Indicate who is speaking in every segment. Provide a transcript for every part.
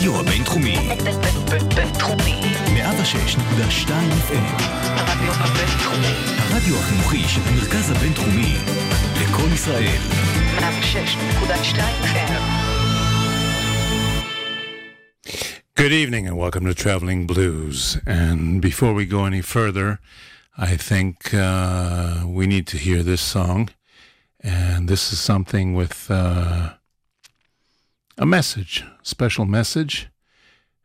Speaker 1: הרדיו הבינתחומי.
Speaker 2: בינתחומי.
Speaker 1: 106.2 FM.
Speaker 2: הרדיו הבינתחומי.
Speaker 1: הרדיו החינוכי של המרכז הבינתחומי. לקום ישראל.
Speaker 2: 106.2 FM.
Speaker 3: Good evening and welcome to Traveling Blues. And before we go any further, I think uh, we need to hear this song. And this is something with uh, a message, special message.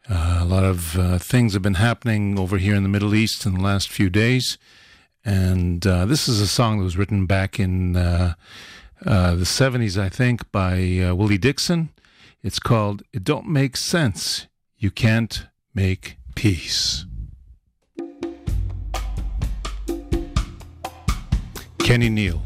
Speaker 3: Uh, a lot of uh, things have been happening over here in the Middle East in the last few days. And uh, this is a song that was written back in uh, uh, the 70s, I think, by uh, Willie Dixon. It's called It Don't Make Sense. You Can't Make Peace. Kenny Neal.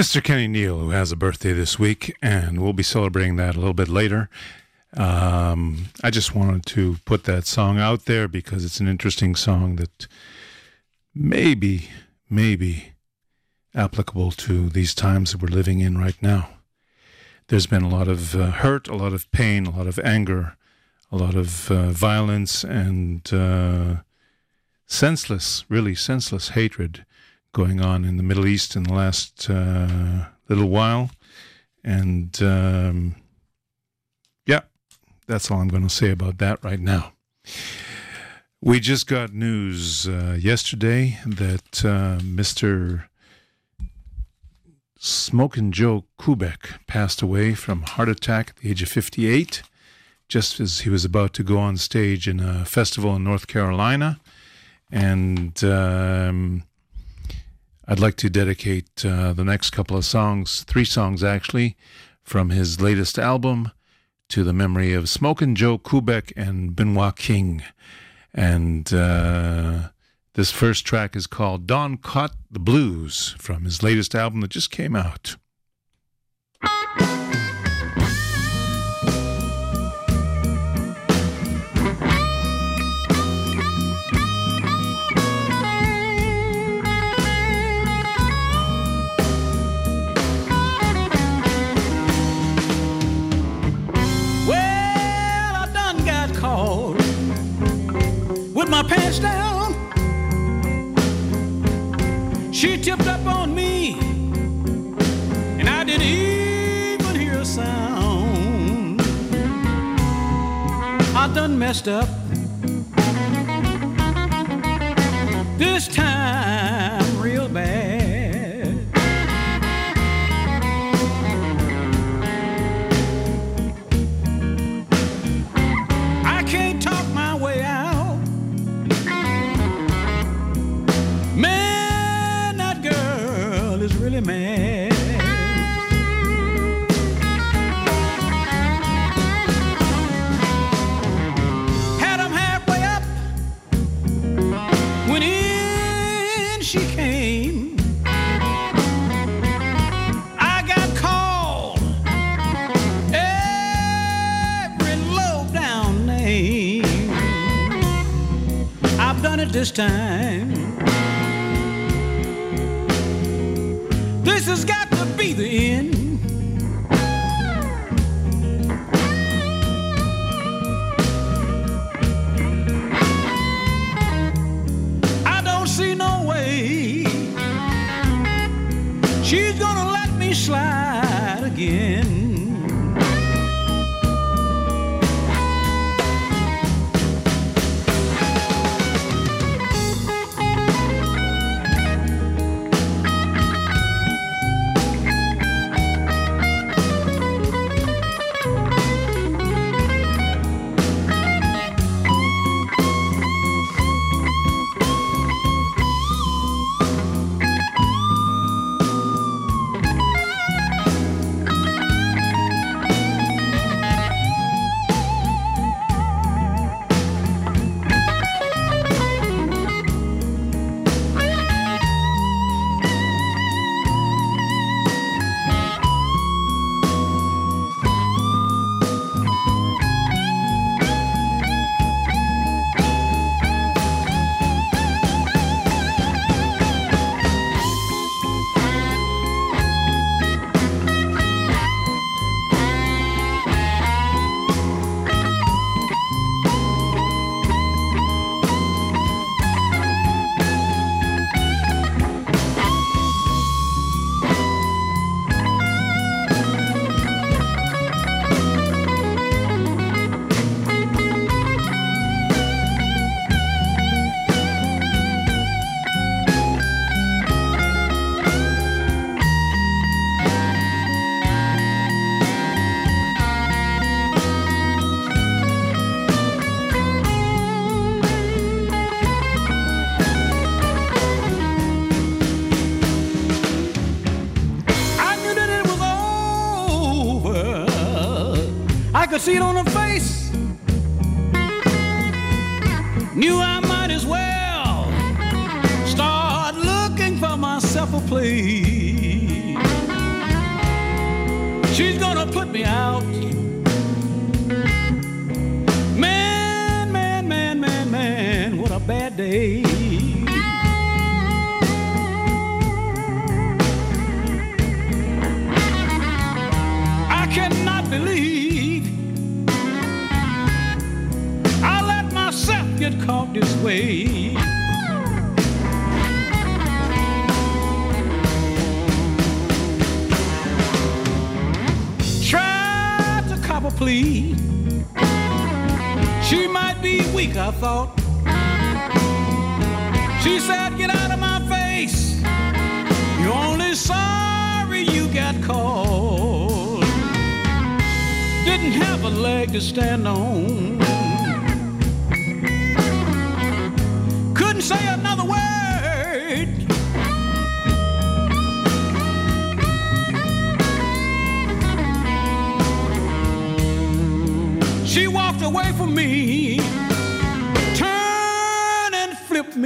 Speaker 4: Mr. Kenny Neal, who has a birthday this week, and we'll be celebrating that a little bit later. Um, I just wanted to put that song out there because it's an interesting song that maybe, maybe applicable to these times that we're living in right now. There's been a lot of uh, hurt, a lot of pain, a lot of anger, a lot of uh, violence, and uh, senseless, really senseless hatred going on in the Middle East in the last uh, little while. And um, yeah, that's all I'm going to say about that right now. We just got news uh, yesterday that uh, Mr. Smokin' Joe Kubek passed away from heart attack at the age of 58, just as he was about to go on stage in a festival in North Carolina. And um, I'd like to dedicate uh, the next couple of songs, three songs actually, from his latest album to the memory of Smokin' Joe Kubek and Bnois King. And uh, this first track is called Don Caught the Blues from his latest album that just came out.
Speaker 5: My pants down. She tipped up on me, and I didn't even hear a sound. I done messed up. This time, real bad. Time.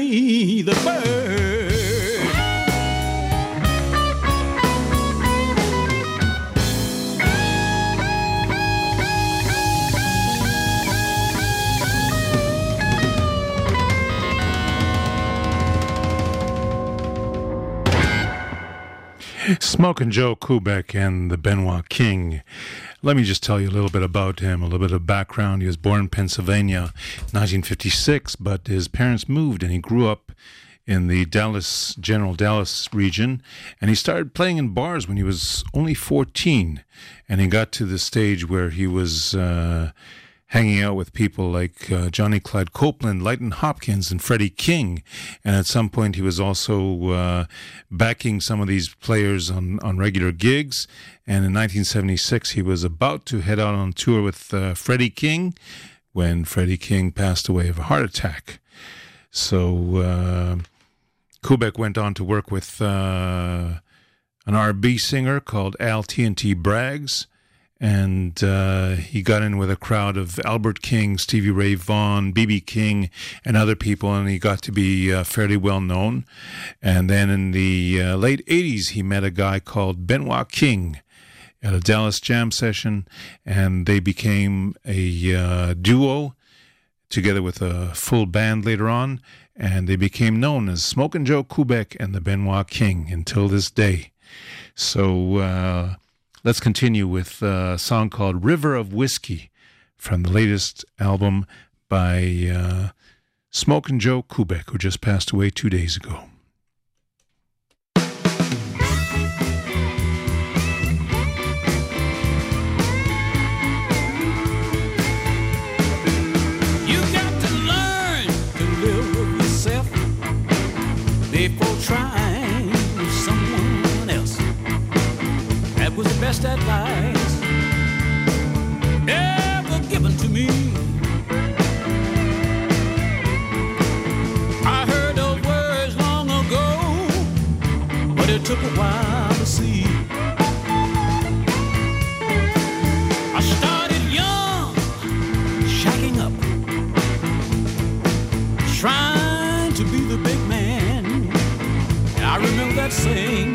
Speaker 5: The bird.
Speaker 4: Smoking Joe Kubek and the Bnois King. Let me just tell you a little bit about him, a little bit of background. He was born in Pennsylvania, 1956, but his parents moved and he grew up in the Dallas, General Dallas region. And he started playing in bars when he was only 14. And he got to the stage where he was uh, hanging out with people like uh, Johnny Clyde Copeland, Lightnin' Hopkins, and Freddie King. And at some point, he was also uh, backing some of these players on, on regular gigs. And in 1976, he was about to head out on tour with uh, Freddie King when Freddie King passed away of a heart attack. So uh, Kubek went on to work with uh, an R&B singer called Al TNT Braggs, and uh, he got in with a crowd of Albert King, Stevie Ray Vaughan, B.B. King, and other people, and he got to be uh, fairly well known. And then in the uh, late 80s, he met a guy called Bnois King at a Dallas jam session, and they became a uh, duo together with a full band later on, and they became known as Smokin' Joe Kubek and the Bnois King until this day. So uh, let's continue with a song called River of Whiskey from the latest album by uh, and Joe Kubek, who just passed away two days ago.
Speaker 5: You best advice ever given to me. I heard those words long ago, but it took a while to see. I started young, shacking up trying to be the big man. And I remember that saying,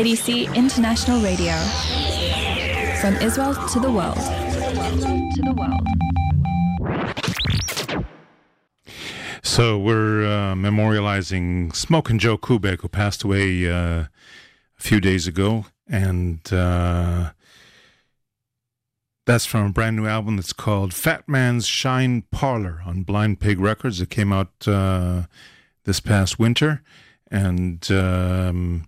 Speaker 6: IDC International Radio. From Israel to the world. To the world.
Speaker 4: So we're uh, memorializing Smokin' Joe Kubek, who passed away uh, a few days ago, and uh, that's from a brand new album that's called Fat Man's Shine Parlor on Blind Pig Records. It came out uh, this past winter, and um,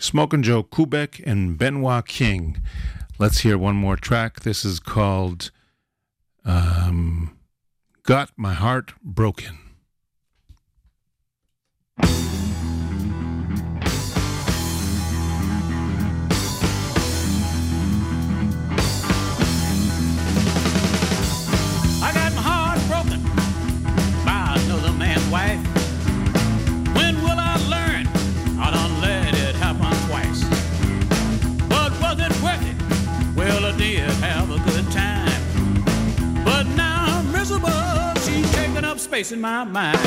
Speaker 4: Smokin' Joe Kubek and Bnois King. Let's hear one more track. This is called um, Got My Heart Broken.
Speaker 5: In my mind.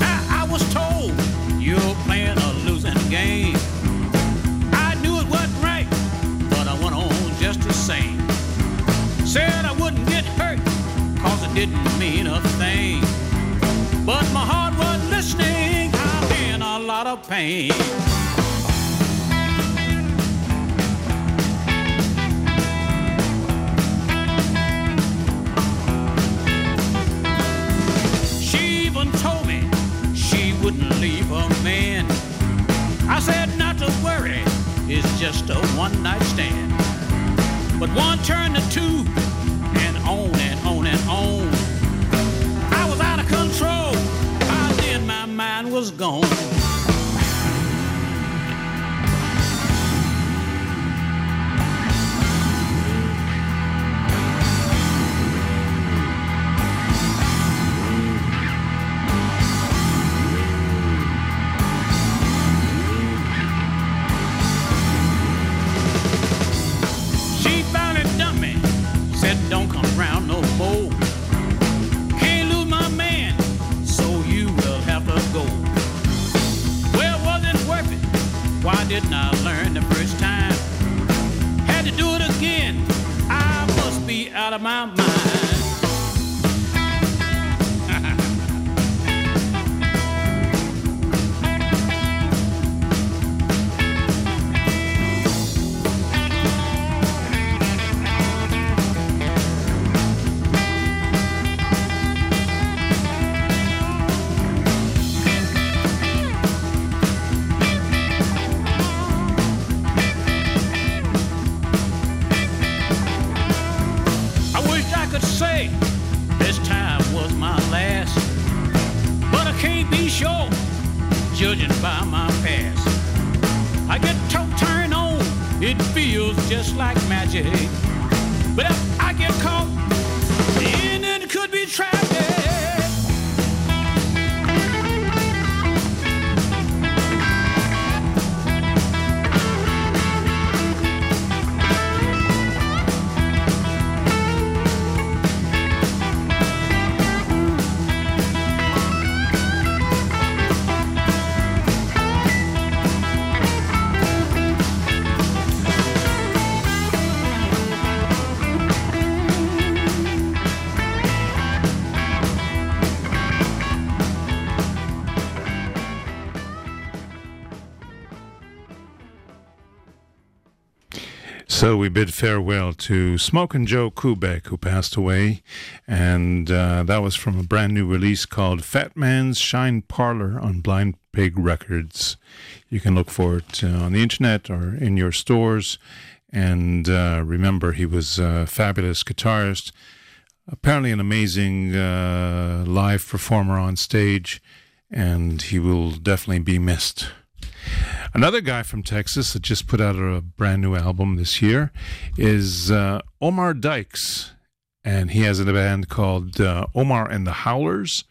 Speaker 5: I, was told you're playing a losing game. I knew it wasn't right, but I went on just the same. Said I wouldn't get hurt, cause it didn't mean a thing. But my heart was listening, I'm in a lot of pain. I said not to worry, it's just a one night stand. But one turned to two, and on and on and on. I was out of control, by then my mind was gone. Didn't I learn the first time? Had to do it again. I must be out of my mind.
Speaker 4: So we bid farewell to Smokin' Joe Kubek, who passed away, and uh, that was from a brand new release called Fat Man's Shine Parlor on Blind Pig Records. You can look for it uh, on the internet or in your stores. And uh, remember, he was a fabulous guitarist, apparently an amazing uh, live performer on stage, and he will definitely be missed. Another guy from Texas that just put out a brand new album this year is uh, Omar Dykes, and he has a band called uh, Omar and the Howlers,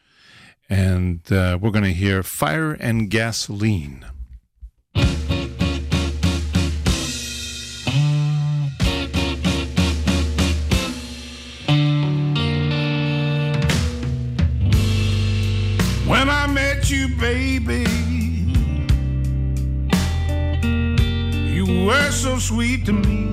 Speaker 4: and uh, we're going to hear Fire and Gasoline.
Speaker 7: When I met you, baby, were so sweet to me.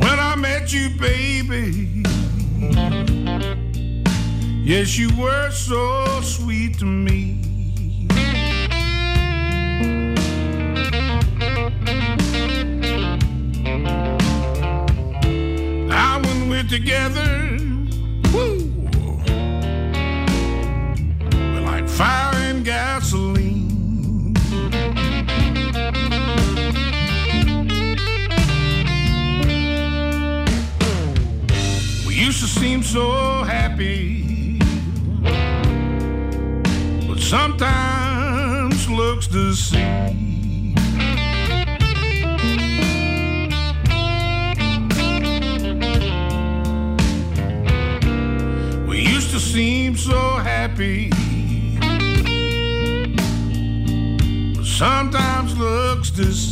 Speaker 7: When I met you, baby, yes, you were so sweet to me. Now when we're together, so happy, but sometimes looks deceive. We used to seem so happy. But sometimes looks deceive.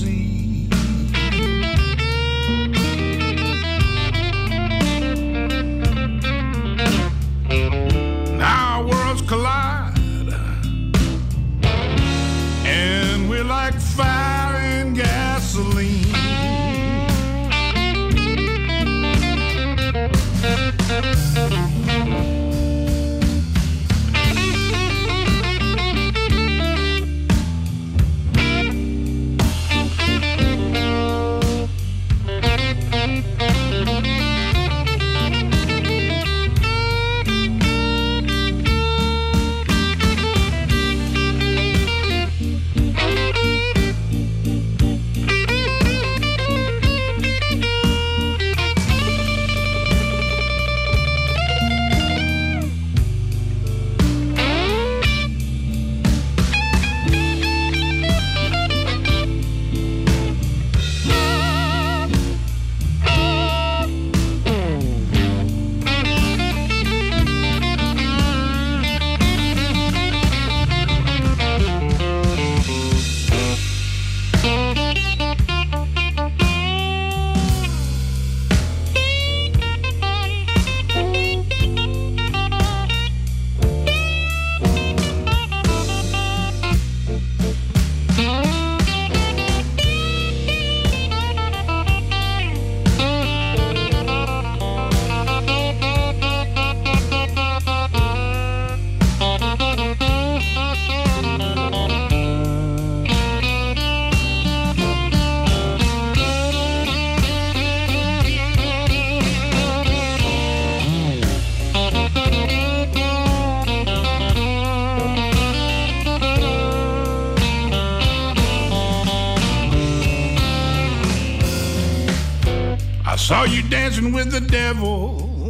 Speaker 7: With the devil.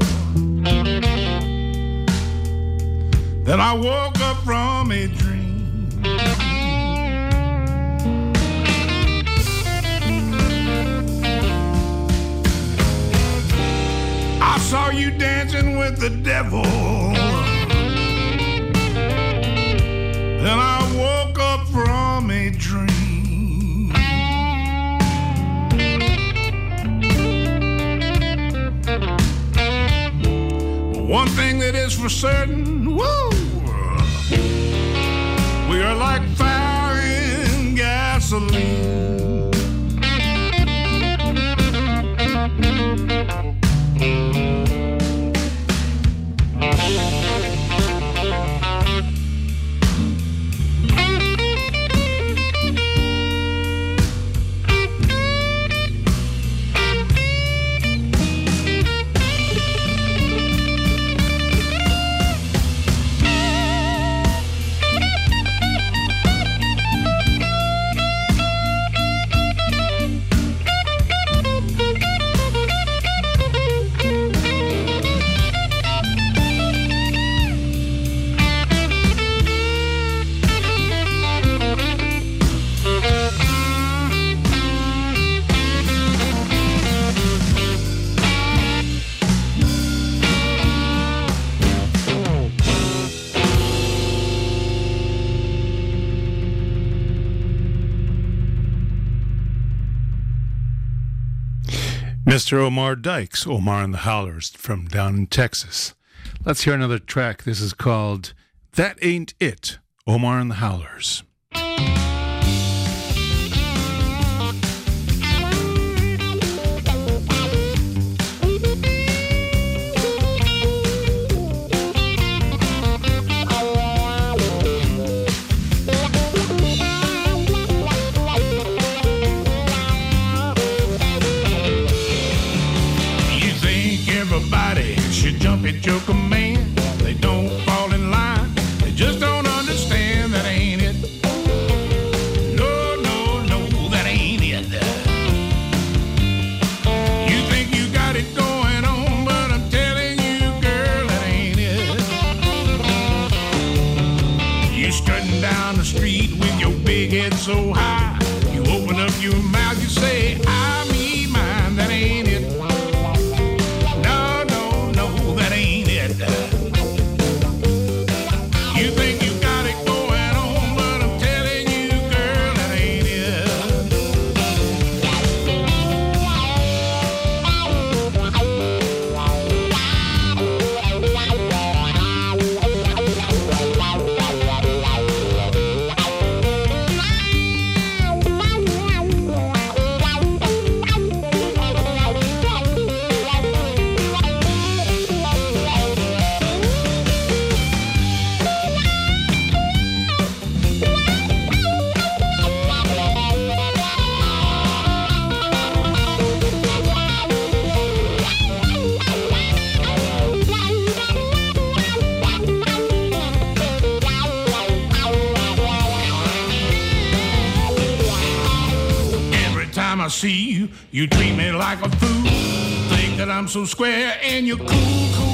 Speaker 7: Then I woke
Speaker 4: Mr. Omar Dykes, Omar and the Howlers from down in Texas. Let's hear another track. This is called That Ain't It, Omar and the Howlers.
Speaker 7: I see you, you treat me like a fool. Think that I'm so square and you're cool, cool.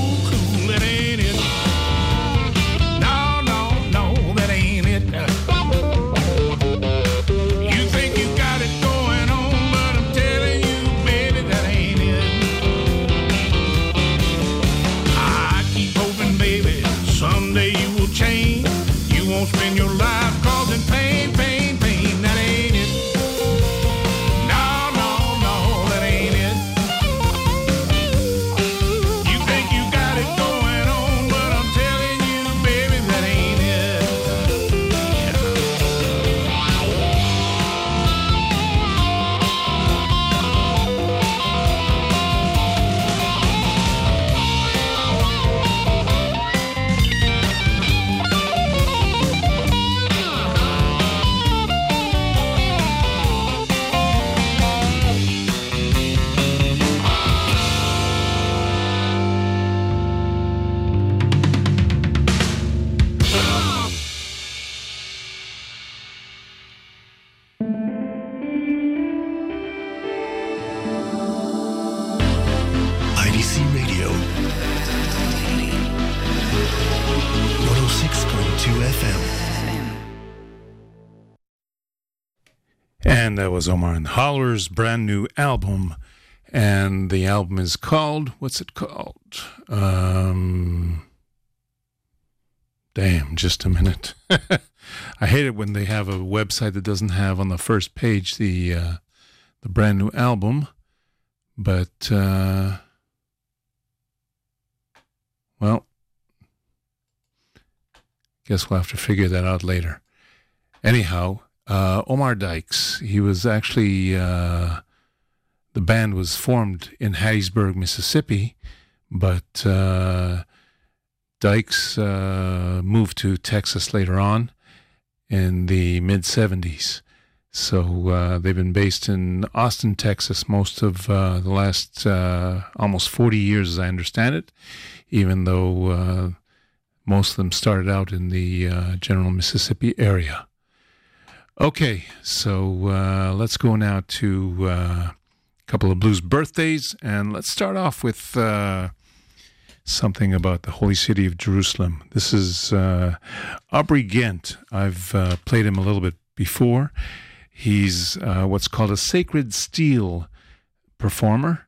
Speaker 1: FM.
Speaker 4: And that was Omar and Howlers' brand new album. And the album is called, what's it called? Um, damn, just a minute. I hate it when they have a website that doesn't have on the first page the uh, the brand new album. But, uh, well, guess we'll have to figure that out later. Anyhow, uh, Omar Dykes, he was actually, uh, the band was formed in Hattiesburg, Mississippi, but uh, Dykes uh, moved to Texas later on in the mid 70s. So uh, they've been based in Austin, Texas, most of uh, the last almost 40 years, as I understand it, even though uh, most of them started out in the uh, general Mississippi area. Okay, so uh, let's go now to uh, a couple of blues birthdays, and let's start off with uh, something about the holy city of Jerusalem. This is uh, Aubrey Ghent. I've played him a little bit before. He's what's called a sacred steel performer,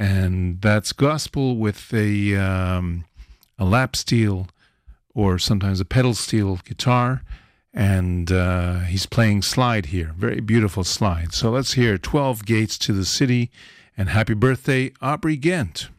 Speaker 4: and that's gospel with a um, a lap steel or sometimes a pedal steel guitar. And uh, he's playing slide here, very beautiful slide. So let's hear 12 Gates to the City And happy birthday, Aubrey Ghent.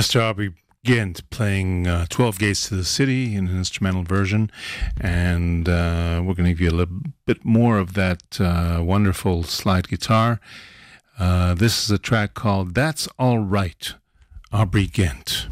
Speaker 4: Mr. Aubrey Ghent playing uh, 12 Gates to the City in an instrumental version. And uh, we're going to give you a little bit more of that uh, wonderful slide guitar. Uh, this is a track called That's All Right, Aubrey
Speaker 7: Ghent.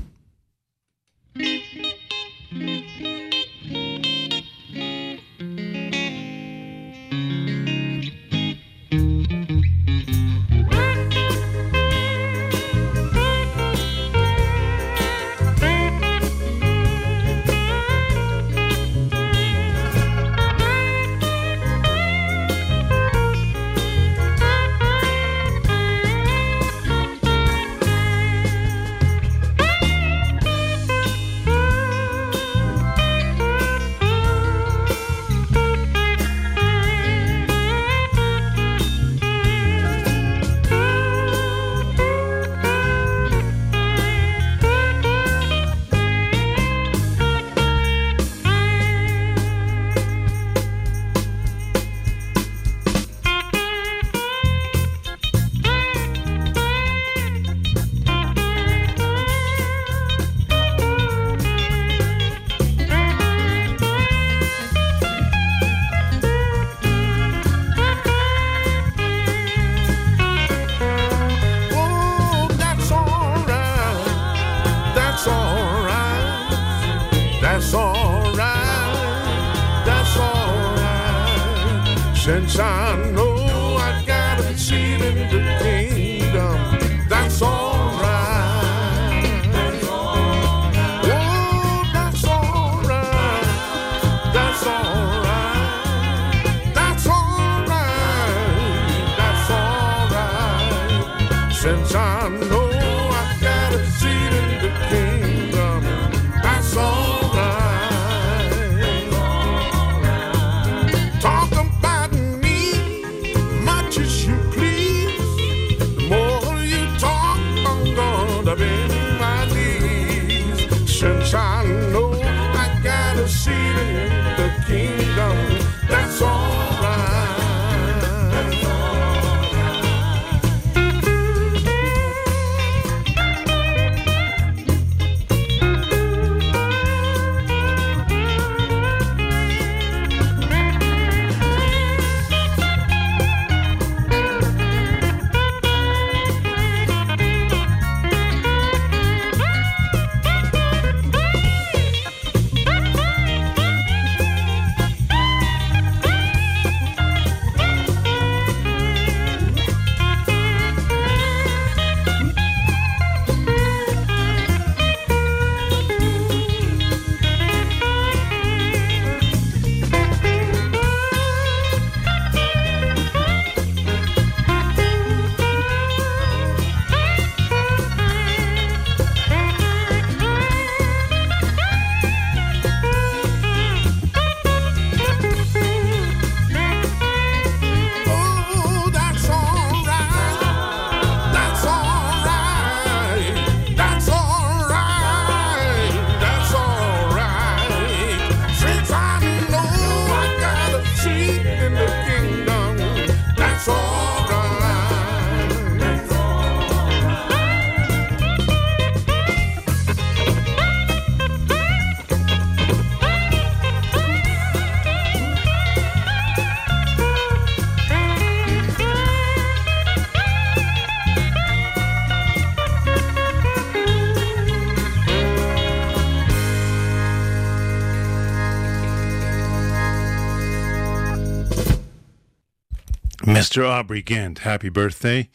Speaker 4: Mr. Aubrey Ghent, happy birthday.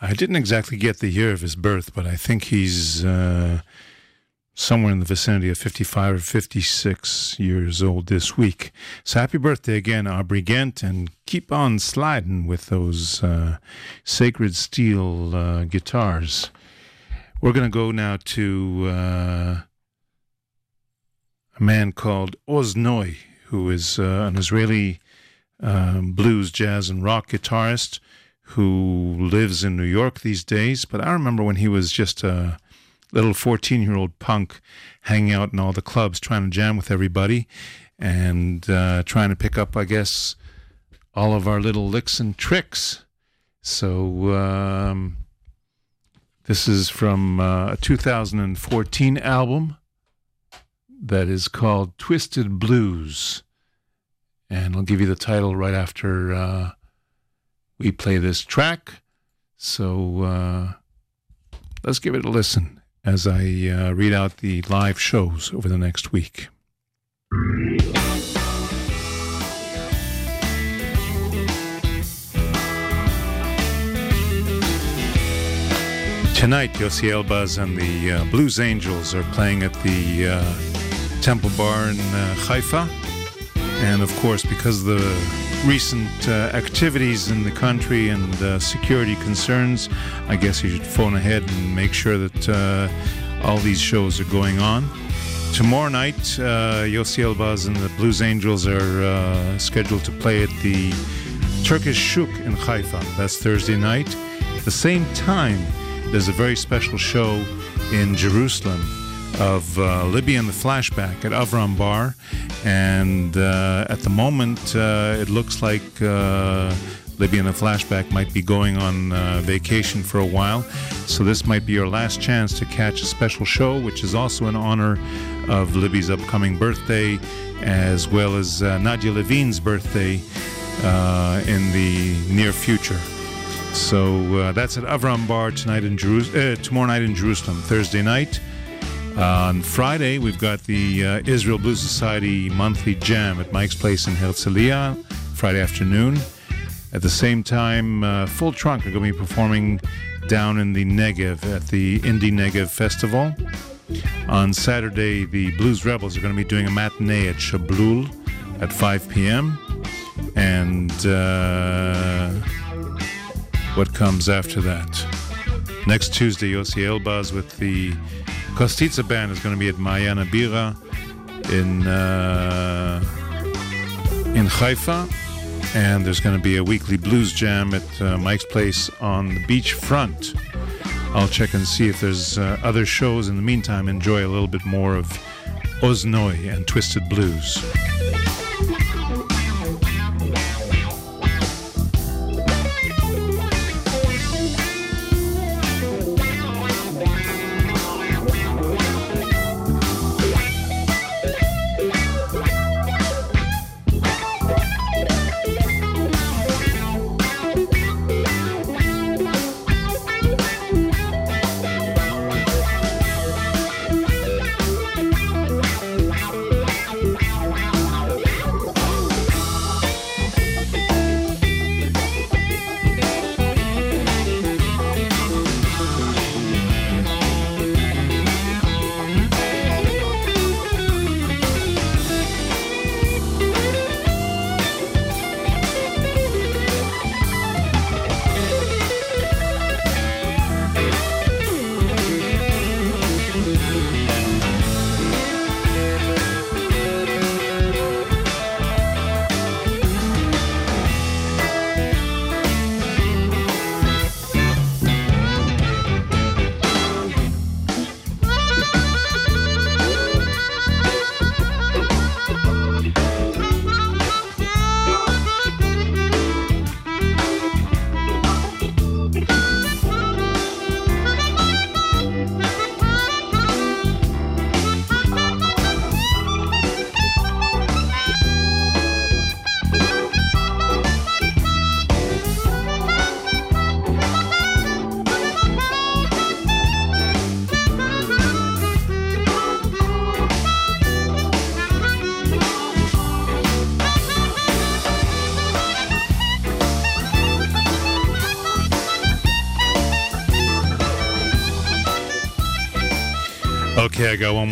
Speaker 4: I didn't exactly get the year of his birth, but I think he's uh, somewhere in the vicinity of 55 or 56 years old this week. So happy birthday again, Aubrey Ghent, and keep on sliding with those uh, sacred steel uh, guitars. We're going to go now to uh, a man called Oz Noy, who is uh, an Israeli um, blues, jazz, and rock guitarist who lives in New York these days. But I remember when he was just a little 14 year old punk hanging out in all the clubs trying to jam with everybody and uh, trying to pick up, I guess, all of our little licks and tricks. So um, this is from uh, a 2014 album that is called Twisted Blues. And I'll give you the title right after uh, we play this track. So uh, let's give it a listen as I uh, read out the live shows over the next week. Tonight, Yossi Elbaz and the uh, Blues Angels are playing at the uh, Temple Bar in uh, Haifa. And of course, because of the recent uh, activities in the country and uh, security concerns, I guess you should phone ahead and make sure that uh, all these shows are going on. Tomorrow night, uh, Yossi Elbaz and the Blues Angels are uh, scheduled to play at the Turkish Shuk in Haifa. That's Thursday night. At the same time, there's a very special show in Jerusalem of uh, Libby and the Flashback at Avram Bar. And uh, at the moment, uh, it looks like uh, Libby and the Flashback might be going on uh, vacation for a while. So this might be your last chance to catch a special show, which is also in honor of Libby's upcoming birthday, as well as uh, Nadia Levine's birthday in the near future. So that's at Avram Bar tonight in uh, tomorrow night in Jerusalem. Thursday night. On Friday, we've got the uh, Israel Blues Society monthly jam at Mike's Place in Herzliya, Friday afternoon. At the same time, uh, Full Trunk are going to be performing down in the Negev at the Indie Negev Festival. On Saturday, the Blues Rebels are going to be doing a matinee at Shablul at 5 p.m. And uh, what comes after that? Next Tuesday, Yossi Elbaz with the Kostitza Band is going to be at Mayana Bira in uh, in Haifa, and there's going to be a weekly blues jam at uh, Mike's Place on the beach front. I'll check and see if there's uh, other shows. In the meantime, enjoy a little bit more of Oz Noy and Twisted Blues.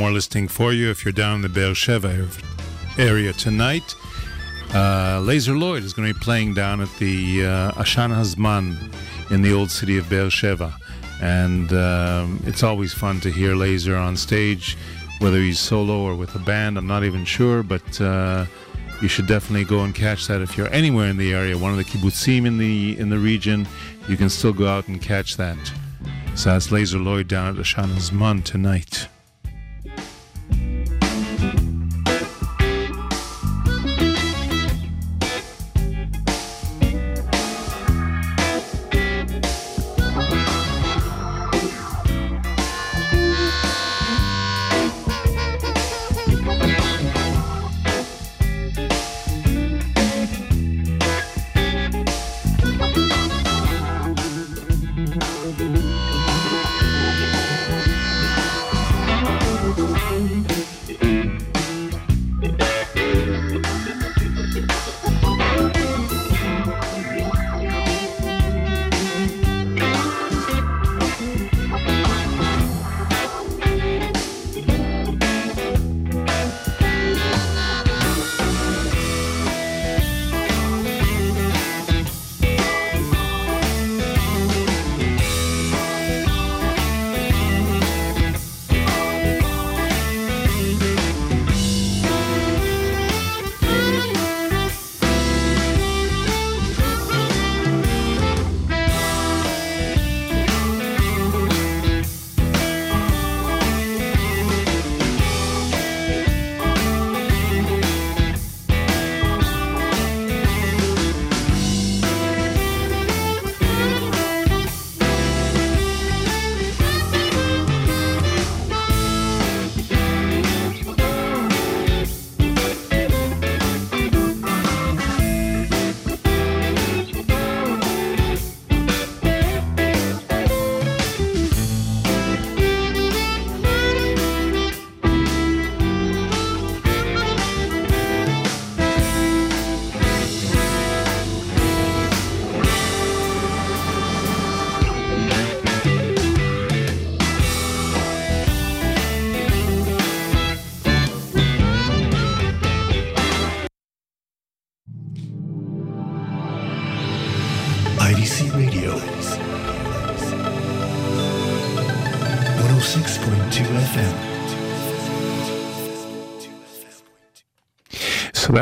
Speaker 4: More listing for you. If you're down in the Beersheba area tonight, uh, Lazer Lloyd is going to be playing down at the uh, Ashan Hazman in the old city of Beersheba. And um, it's always fun to hear Lazer on stage, whether he's solo or with a band. I'm not even sure, but uh, you should definitely go and catch that if you're anywhere in the area. One of the kibbutzim in the in the region, you can still go out and catch that. So that's Lazer Lloyd down at Ashan Hazman tonight.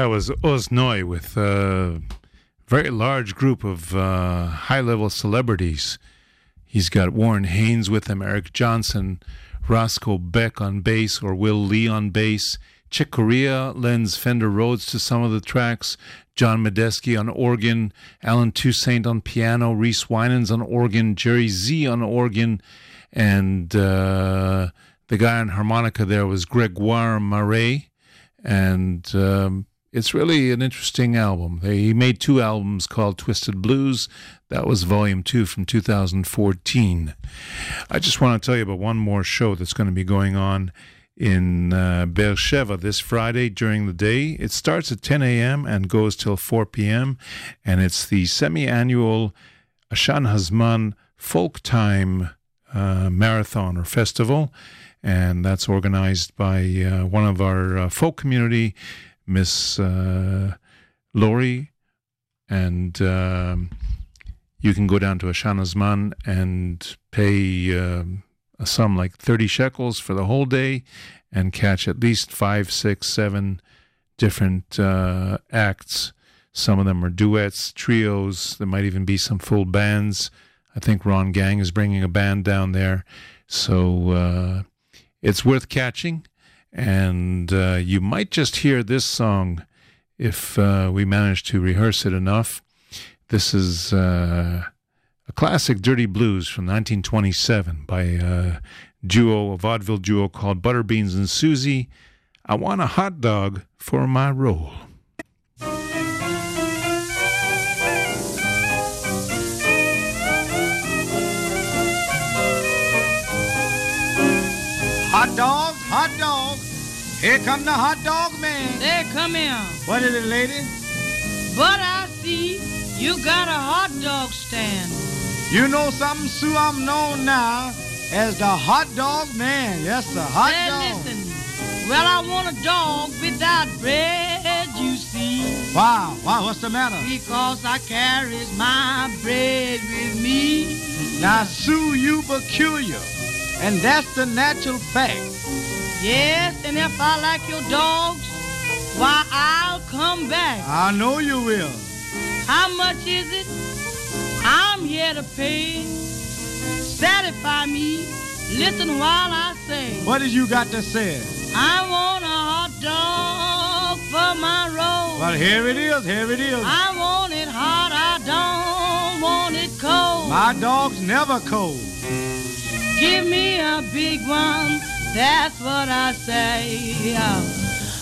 Speaker 4: That was Oz Noy with a very large group of uh, high level celebrities. He's got Warren Haynes with him, Eric Johnson, Roscoe Beck on bass, or Will Lee on bass. Chick Corea lends Fender Rhodes to some of the tracks. John Medeski on organ, Allen Toussaint on piano, Reese Wynans on organ, Jerry Z on organ, and uh, the guy on harmonica there was Grégoire Maret. And um, it's really an interesting album. He made two albums called Twisted Blues. That was volume two from 2014. I just want to tell you about one more show that's going to be going on in uh, this Friday during the day. It starts at 10 a.m. and goes till 4 p.m. And it's the semi annual Ashan Hazman Folk Time uh, Marathon or Festival. And that's organized by uh, one of our uh, folk community, Miss uh, Lori. And um, you can go down to Ashan Hazman and pay. um a sum like 30 shekels for the whole day and catch at least five, six, seven different uh, acts. Some of them are duets, trios. There might even be some full bands. I think Ron Gang is bringing a band down there. So uh, it's worth catching. And uh, you might just hear this song if uh, we manage to rehearse it enough. This is uh, a classic dirty blues from 1927 by a duo, a vaudeville duo called Butterbeans and Susie. I want a hot dog for my roll.
Speaker 8: Hot dog, hot dog. Here come the hot dog man.
Speaker 9: There, come here.
Speaker 8: What is it, lady?
Speaker 9: But I see you got a hot dog stand.
Speaker 8: You know something, Sue? I'm known now as the hot dog man. Yes, the hot
Speaker 9: Say,
Speaker 8: dog.
Speaker 9: listen. Well, I want a dog without bread, you see.
Speaker 8: Wow, wow, what's the matter?
Speaker 9: Because I carries my bread with me.
Speaker 8: Now, Sue, you peculiar, and that's the natural fact.
Speaker 9: Yes, and if I like your dogs, why, I'll come back.
Speaker 8: I know you will.
Speaker 9: How much is it? I'm here to pay. Satisfy me. Listen while I say.
Speaker 8: What did you got to say?
Speaker 9: I want a hot dog for my roll.
Speaker 8: Well, here it is, here it is.
Speaker 9: I want it hot, I don't want it cold.
Speaker 8: My dog's never cold.
Speaker 9: Give me a big one, that's what I say.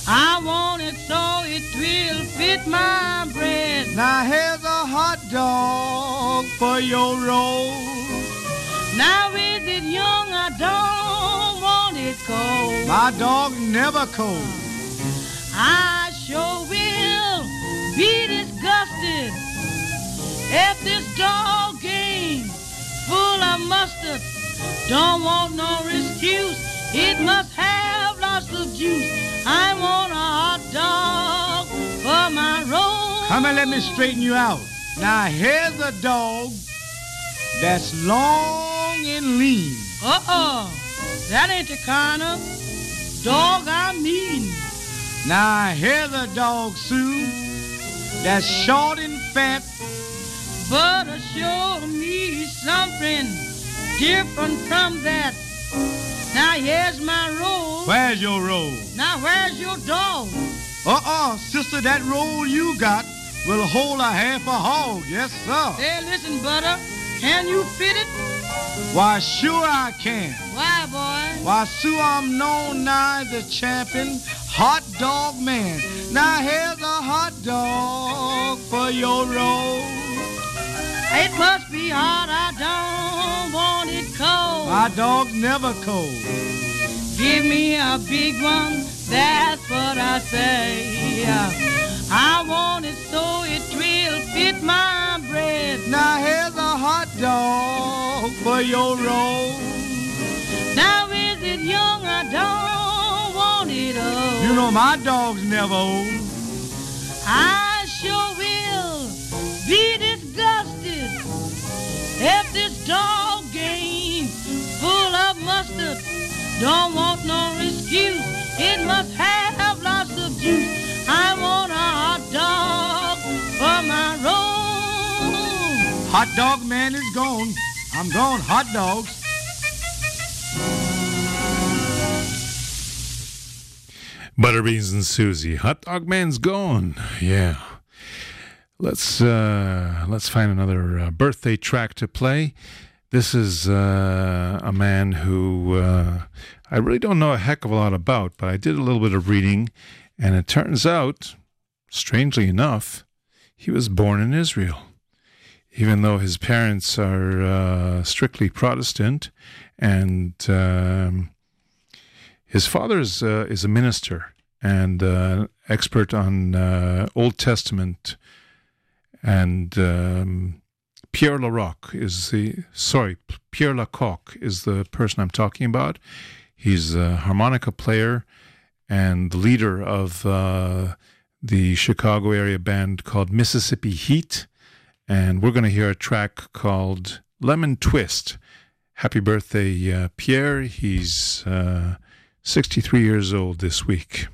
Speaker 9: I want it so it will fit my bread.
Speaker 8: Now here's a hot dog for your roll.
Speaker 9: Now is it young? I don't want it cold.
Speaker 8: My dog never cold.
Speaker 9: I sure will be disgusted if this dog game full of mustard don't want no excuse. It must have lots of juice. I want a hot dog for my roll.
Speaker 8: Come and let me straighten you out. Now here's a dog that's long and lean.
Speaker 9: Uh-uh. That ain't the kind of dog I mean.
Speaker 8: Now here's a dog, Sue, that's short and fat.
Speaker 9: But show me something different from that. Now here's my roll.
Speaker 8: Where's your roll?
Speaker 9: Now where's your dog?
Speaker 8: Uh-uh, sister, that roll you got will hold a half a hog. Yes, sir.
Speaker 9: Hey, listen, butter. Can you fit it?
Speaker 8: Why, sure I can.
Speaker 9: Why, boy?
Speaker 8: Why, Sue, I'm known now as the champion hot dog man. Now here's a hot dog for your roll.
Speaker 9: It must be hot. I don't want it cold.
Speaker 8: My dog's never cold.
Speaker 9: Give me a big one. That's what I say. I want it so it will fit my bread.
Speaker 8: Now here's a hot dog for your roll.
Speaker 9: Now is it young? I don't want it old.
Speaker 8: You know my dog's never old.
Speaker 9: I sure will be disgusted if this dog game full of mustard don't want no excuse. It must have lots of juice. I want a hot dog for my roll.
Speaker 8: Hot dog man is gone. I'm gone. Hot dogs.
Speaker 4: Butterbeans and Susie. Hot dog man's gone. Yeah. Let's uh, let's find another uh, birthday track to play. This is uh, a man who uh, I really don't know a heck of a lot about, but I did a little bit of reading, and it turns out, strangely enough, he was born in Israel. Even though his parents are uh, strictly Protestant, and um, his father is uh, is a minister and expert on Old Testament, and um, Pierre Larocque is the sorry Pierre Lacocque is the person I'm talking about. He's a harmonica player and the leader of uh, the Chicago area band called Mississippi Heat, and we're going to hear a track called Lemon Twist. Happy birthday, uh, Pierre! He's uh, 63 years old this week.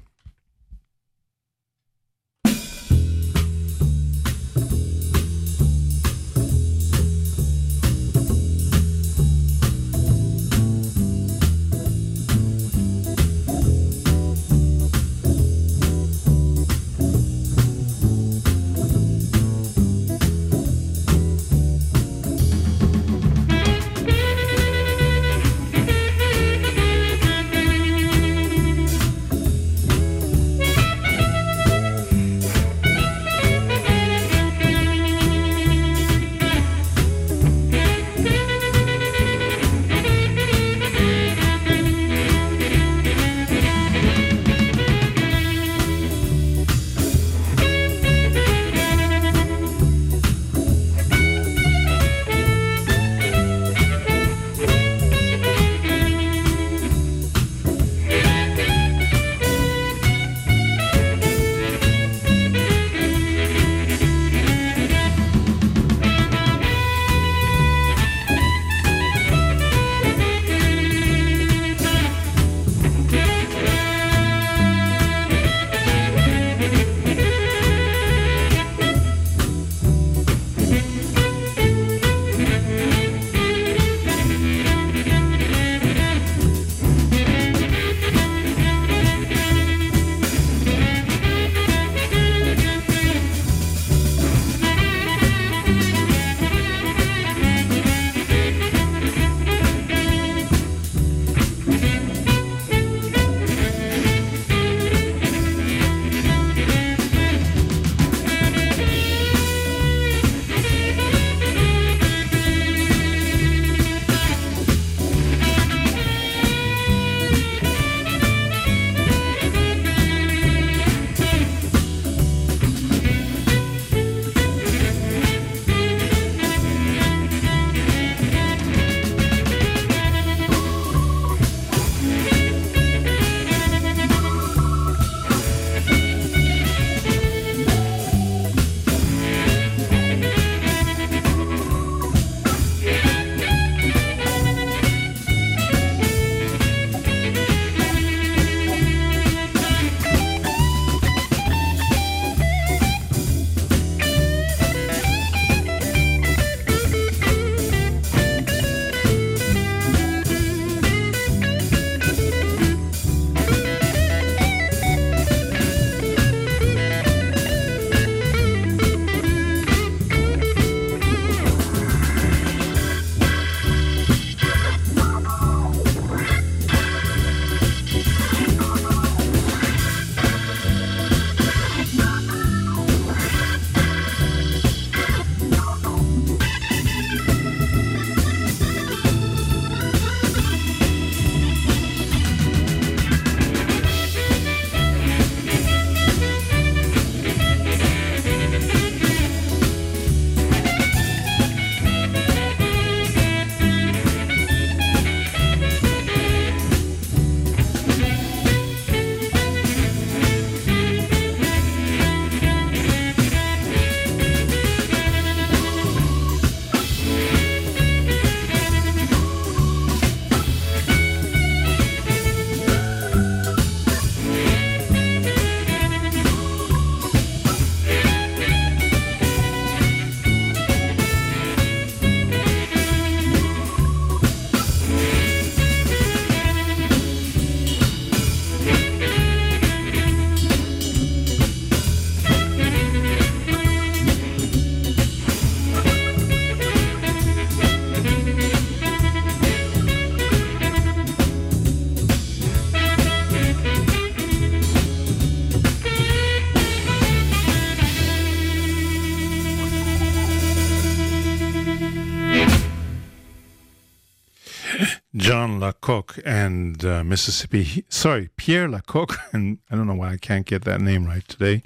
Speaker 4: Lacocque and uh, Mississippi, sorry, Pierre Lacocque, and I don't know why I can't get that name right today.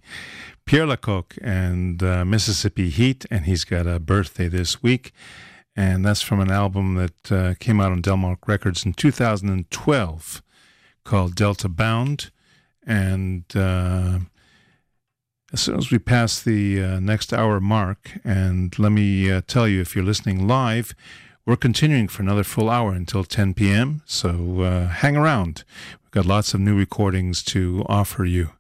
Speaker 4: Pierre Lacocque and uh, Mississippi Heat, and he's got a birthday this week, and that's from an album that uh, came out on Delmark Records in 2012 called Delta Bound, and uh, as soon as we pass the uh, next hour mark, and let me uh, tell you, if you're listening live, we're continuing for another full hour until 10 p.m. So uh, hang around. We've got lots of new recordings to offer you.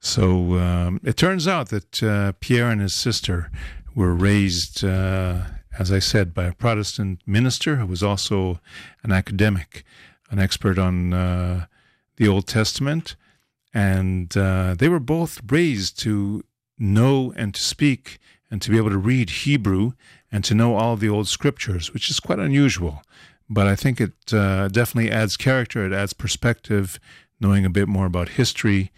Speaker 4: So um, it turns out that uh, Pierre and his sister were raised, uh, as I said, by a Protestant minister who was also an academic, an expert on uh, the Old Testament. And uh, they were both raised to know and to speak and to be able to read Hebrew and to know all the old scriptures, which is quite unusual. But I think it uh, definitely adds character, it adds perspective, knowing a bit more about history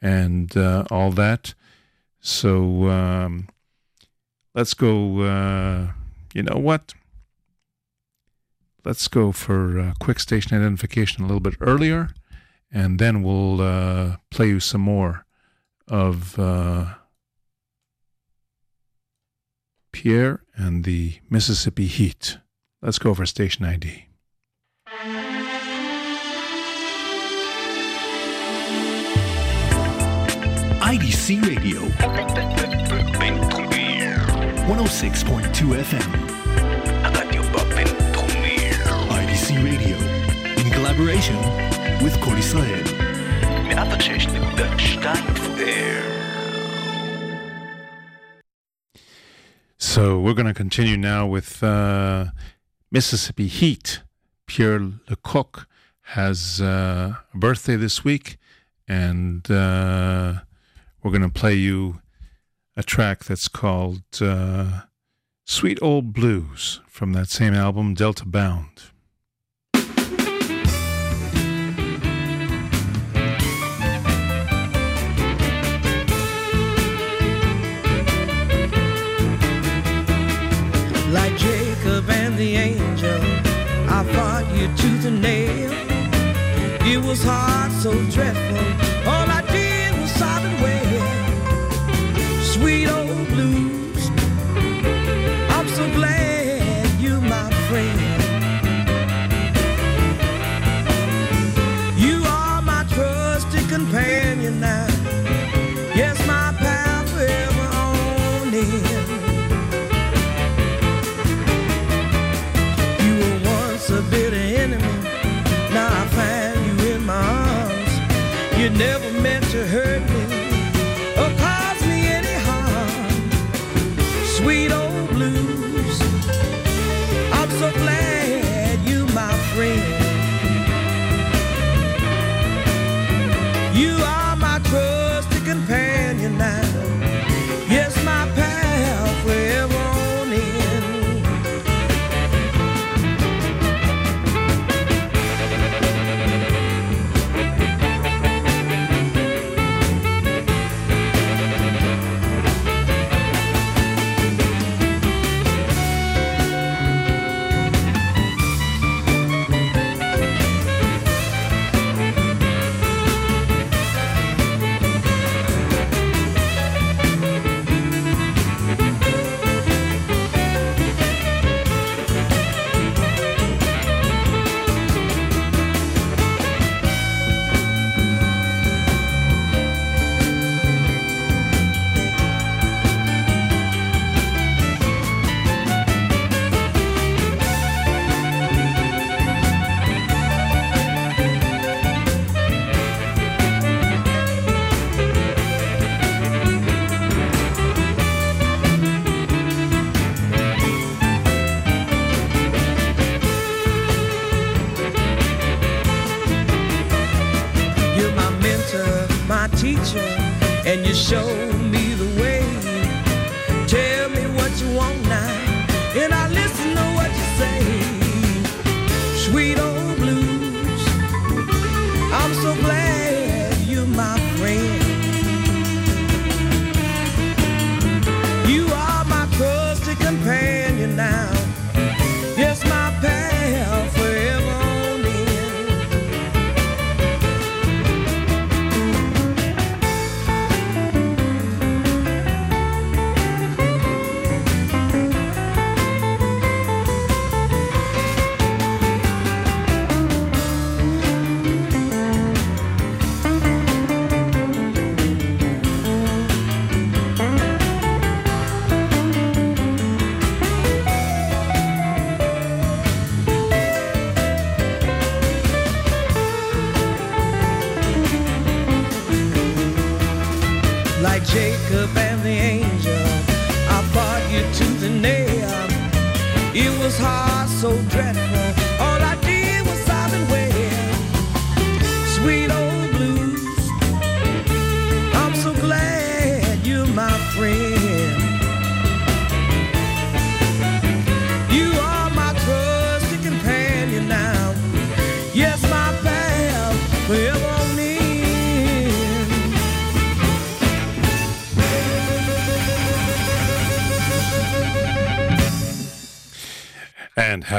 Speaker 4: and uh, all that. So um, let's go. Uh, you know what? Let's go for quick station identification a little bit earlier, and then we'll uh, play you some more of uh, Pierre and the Mississippi Heat. Let's go for station ID.
Speaker 1: IDC Radio. 106.2 FM. IDC Radio. In collaboration with Kol Israel.
Speaker 4: So we're going to continue now with uh, Mississippi Heat. Pierre Lacocque has uh, a birthday this week, and uh, we're going to play you a track that's called uh, Sweet Old Blues from that same album, Delta Bound.
Speaker 10: The angel, I fought you tooth and nail. It was hard, so dreadful.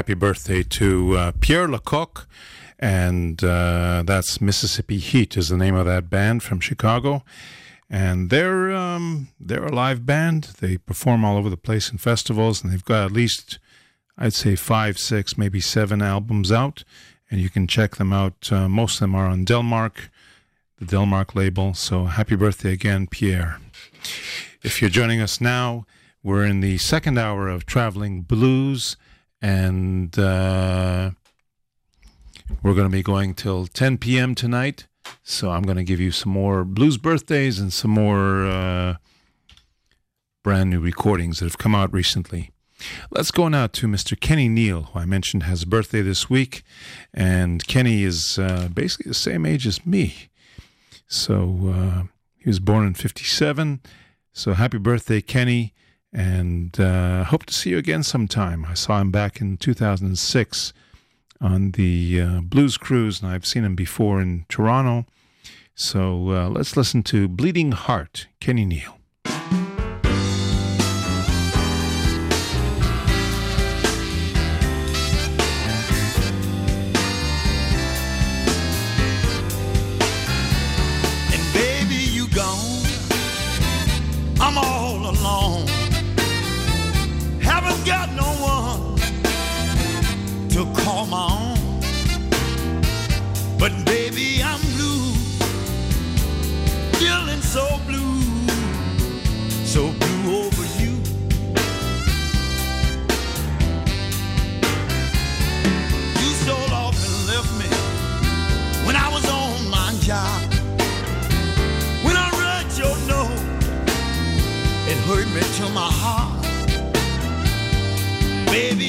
Speaker 4: Happy birthday to uh, Pierre Lacocque. And uh, that's Mississippi Heat is the name of that band from Chicago. And they're um, they're a live band. They perform all over the place in festivals, and they've got at least I'd say five, six, maybe seven albums out. And you can check them out. Uh, most of them are on Delmark, the Delmark label. So happy birthday again, Pierre. If you're joining us now, we're in the second hour of Traveling Blues, and uh, we're going to be going till 10 p.m. tonight. So I'm going to give you some more blues birthdays and some more uh, brand new recordings that have come out recently. Let's go now to Mr. Kenny Neal, who I mentioned has a birthday this week. And Kenny is uh, basically the same age as me. So uh, he was born in 57. So happy birthday, Kenny. And uh, hope to see you again sometime. I saw him back in 2006 on the uh, Blues Cruise, and I've seen him before in Toronto. So uh, let's listen to Bleeding Heart, Kenny Neal.
Speaker 3: Baby,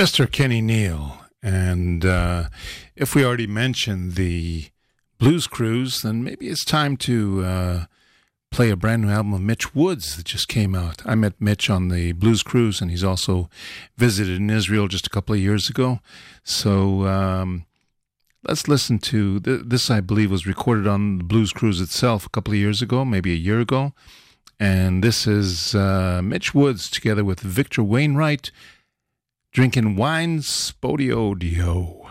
Speaker 11: Mr. Kenny Neal. And uh, if we already mentioned the Blues Cruise, then maybe it's time to uh, play a brand new album of Mitch Woods that just came out. I met Mitch on the Blues Cruise, and he's also visited in Israel just a couple of years ago. So um, let's listen to th- this, I believe, was recorded on the Blues Cruise itself a couple of years ago, maybe a year ago. And this is uh, Mitch Woods together with Victor Wainwright drinking wine spodio dio.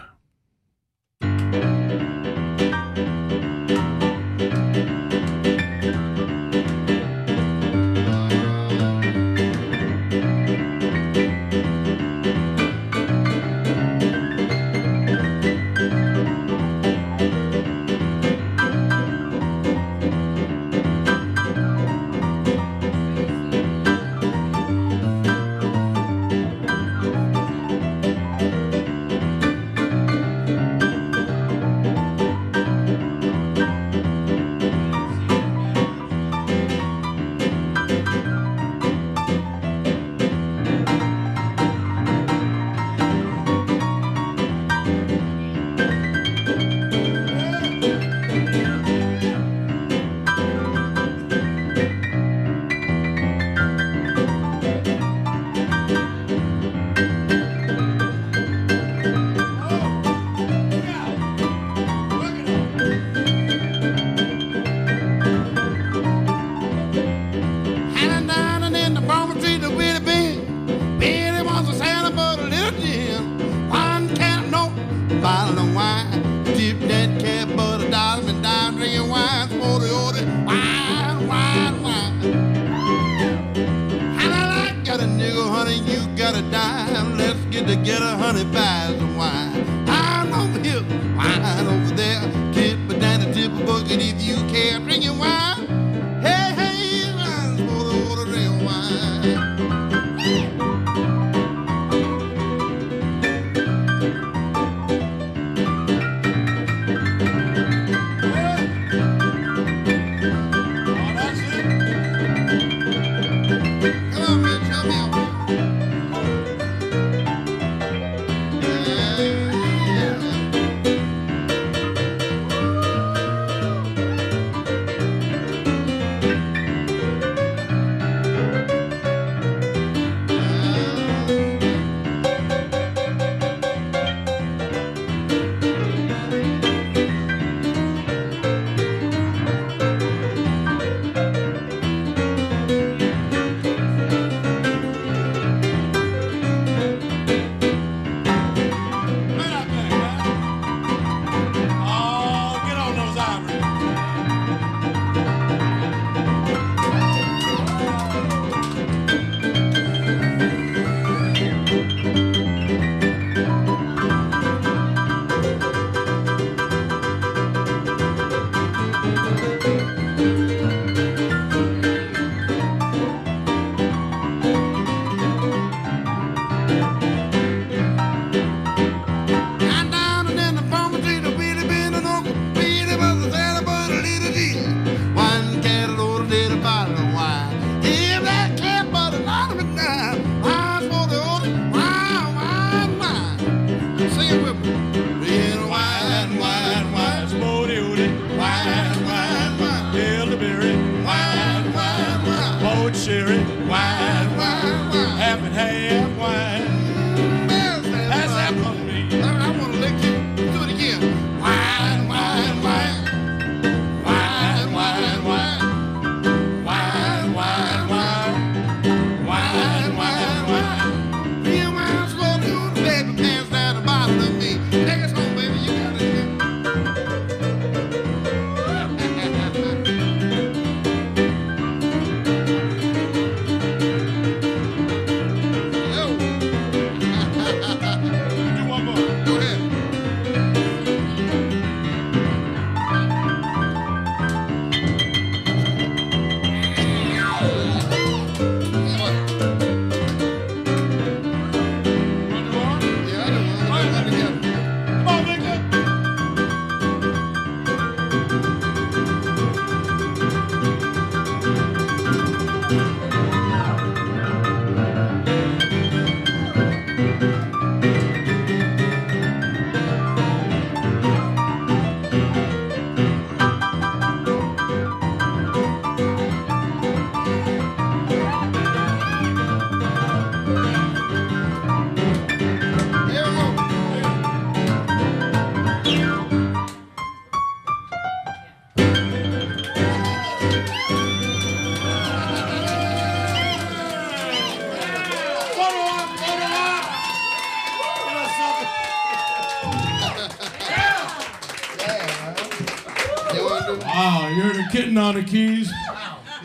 Speaker 12: On the
Speaker 13: keys.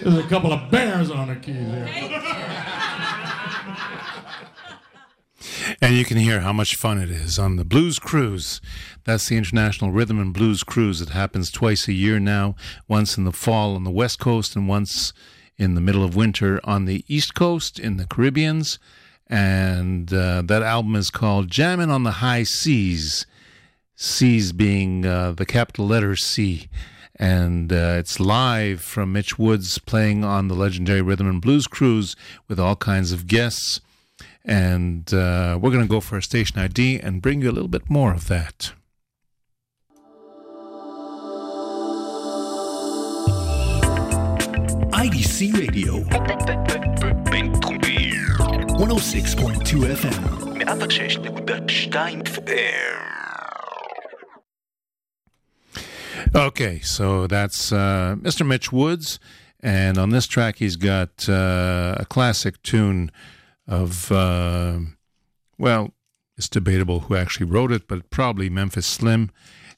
Speaker 13: There's a couple of bears on the keys here.
Speaker 4: And you can hear how much fun it is on the Blues Cruise. That's the International Rhythm and Blues Cruise. It happens twice a year now, once in the fall on the West Coast and once in the middle of winter on the East Coast in the Caribbeans. And uh, that album is called Jammin' on the High Seas, Seas being uh, the capital letter C and uh, it's live from Mitch Woods playing on the legendary Rhythm and Blues Cruise with all kinds of guests. And uh, we're going to go for a station ID and bring you a little bit more of that.
Speaker 1: IDC Radio 106.2 FM
Speaker 4: Okay, so that's uh, Mr. Mitch Woods. And on this track, he's got uh, a classic tune of, uh, well, it's debatable who actually wrote it, but probably Memphis Slim.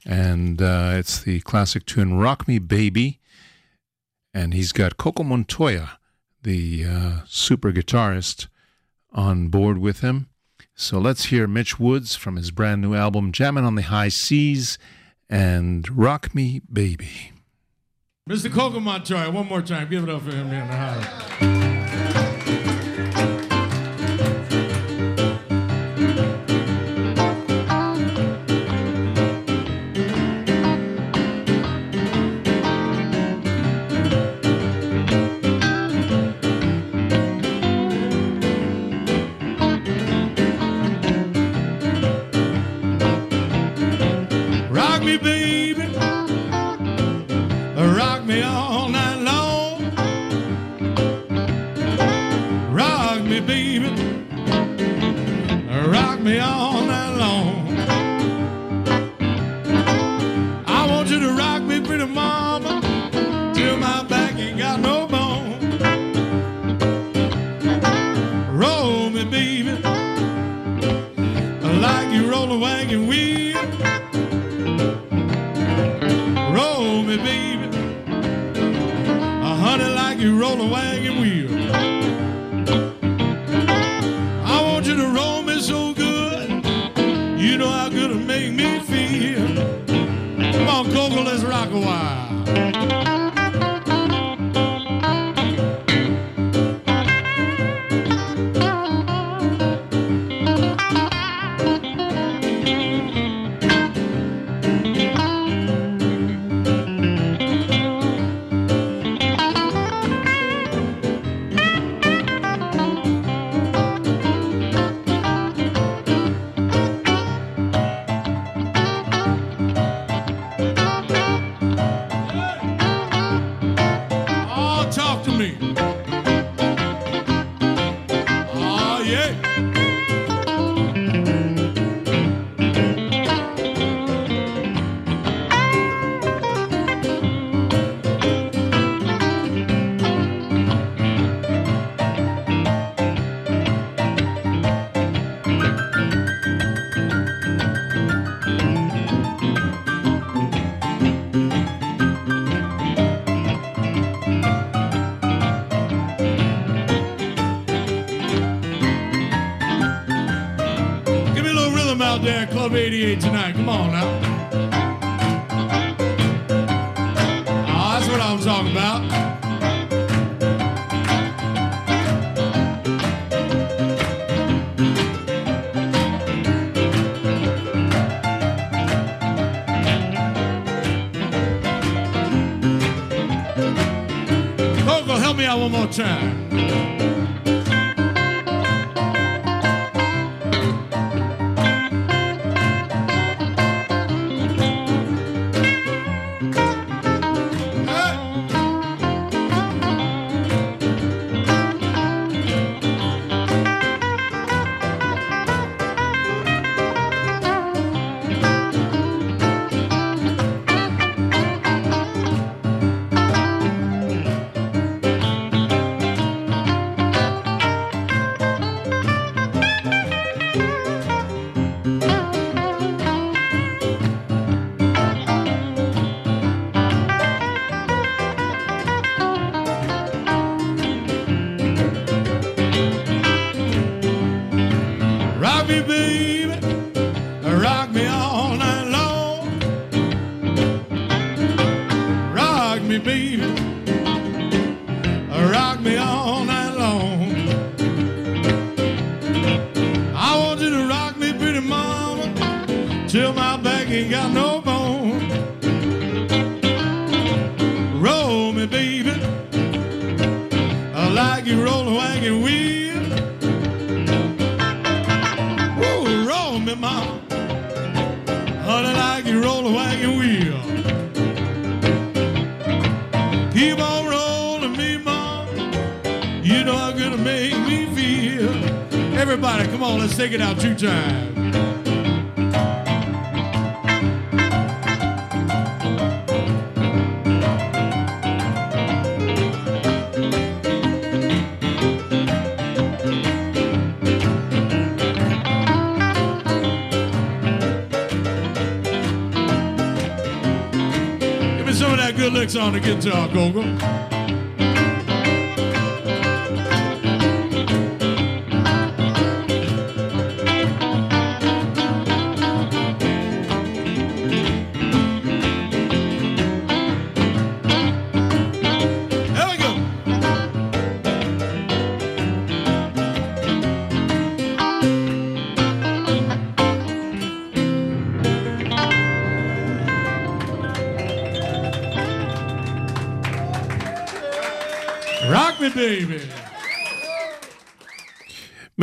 Speaker 4: And uh, it's the classic tune Rock Me Baby. And he's got Coco Montoya, the uh, super guitarist, on board with him. So let's hear Mitch Woods from his brand new album, Jammin' on the High Seas and Rock Me Baby.
Speaker 13: Mr. Montoya, one more time. Give it up for him here in the house. Me all night long. I want you to rock me, pretty mama, till my back ain't got no bone. Roll me, baby, like you roll a wagon wheel. Roll me, baby. A honey like you roll a wagon make me feel. Come on, Coco, let's rock a while.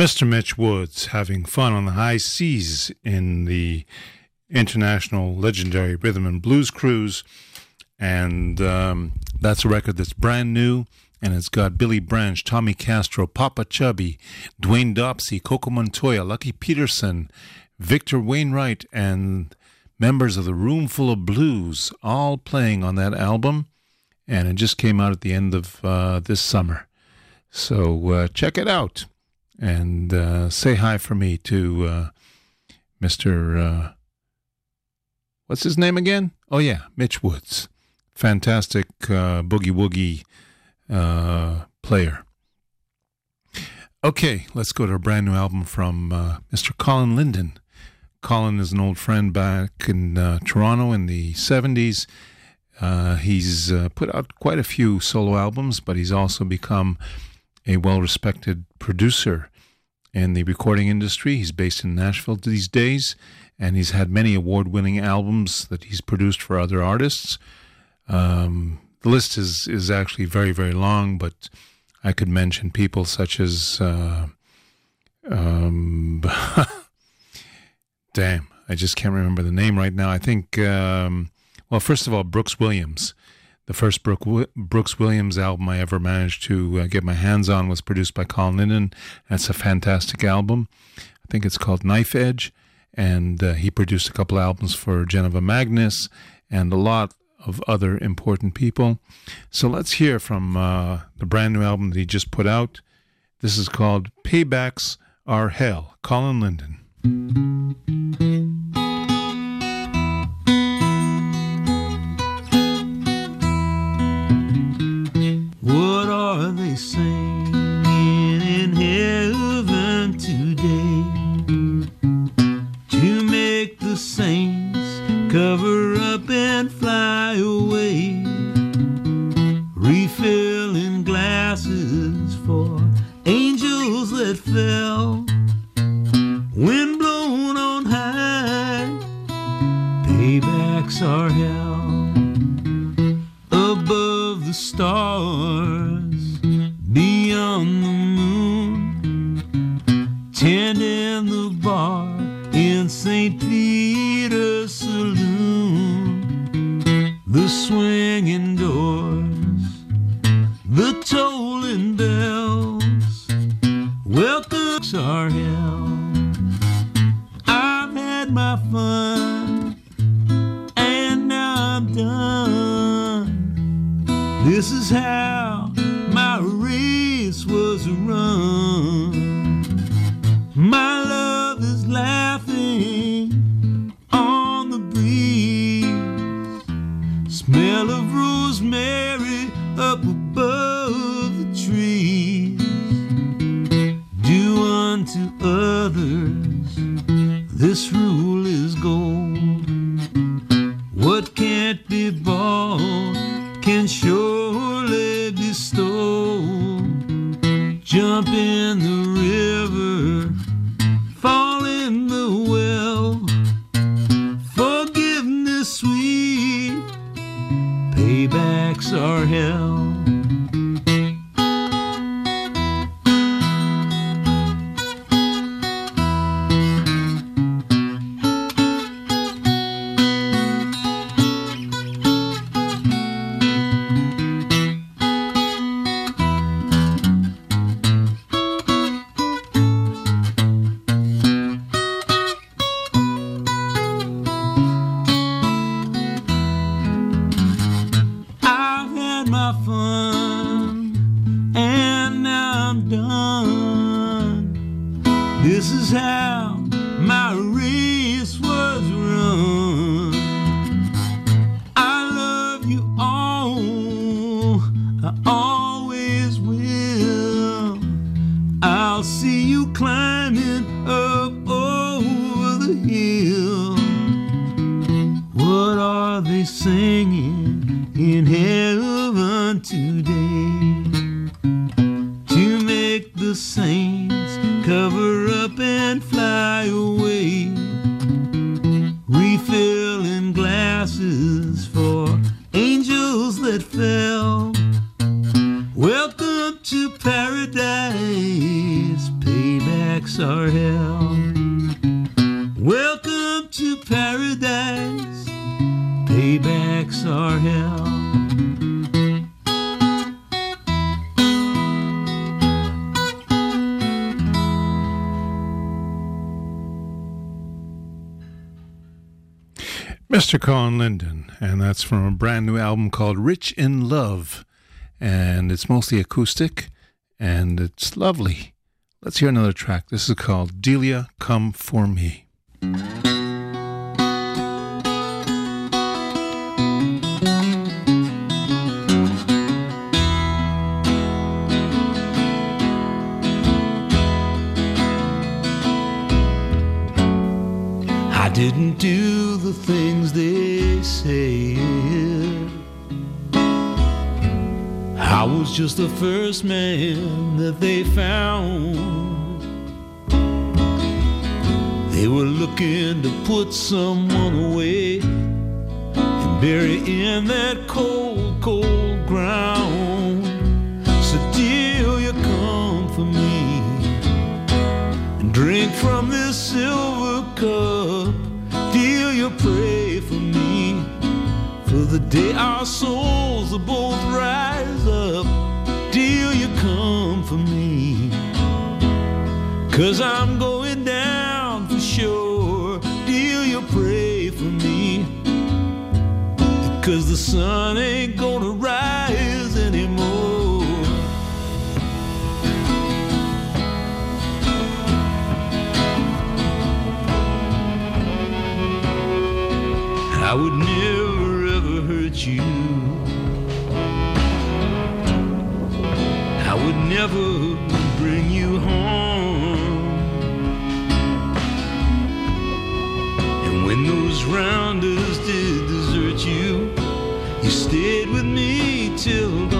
Speaker 4: Mr. Mitch Woods having fun on the high seas in the international legendary rhythm and blues cruise. And um, that's a record that's brand new. And it's got Billy Branch, Tommy Castro, Popa Chubby, Dwayne Dopsie, Coco Montoya, Lucky Peterson, Victor Wainwright, and members of the Roomful of Blues all playing on that album. And it just came out at the end of uh, this summer. So uh, check it out and uh, say hi for me to uh, Mr. Uh, what's his name again? Oh, yeah, Mitch Woods. Fantastic uh, boogie woogie uh, player. Okay, let's go to a brand new album from uh, Mr. Colin Linden. Colin is an old friend back in Toronto in the 70s. Uh, he's put out quite a few solo albums, but he's also become a well respected producer in the recording industry. He's based in Nashville these days, and he's had many award winning albums that he's produced for other artists. Um, the list is, is actually very, very long, but I could mention people such as. Uh, um, damn, I just can't remember the name right now. I think, um, well, first of all, Brooks Williams. The first Brooks Williams album I ever managed to uh, get my hands on was produced by Colin Linden. That's a fantastic album. I think it's called Knife Edge. And uh, he produced a couple albums for Geneva Magnus and a lot of other important people. So let's hear from uh, the brand new album that he just put out. This is called Paybacks Are Hell. Colin Linden. Mr. Colin Linden, and that's from a brand new album called Rich in Love. And it's mostly acoustic, and it's lovely. Let's hear another track. This is called Delia Come For Me.
Speaker 5: I didn't do the things they say. I was just the first man that they found. They were looking to put someone away and bury in that cold, cold ground. So, dear, you come for me and drink from this silver cup. You pray for me for the day our souls will both rise up. Dear, you come for me. Cause I'm going down for sure. Dear, you pray for me. Cause the sun ain't gonna rise never bring you harm. And when those rounders did desert you, you stayed with me till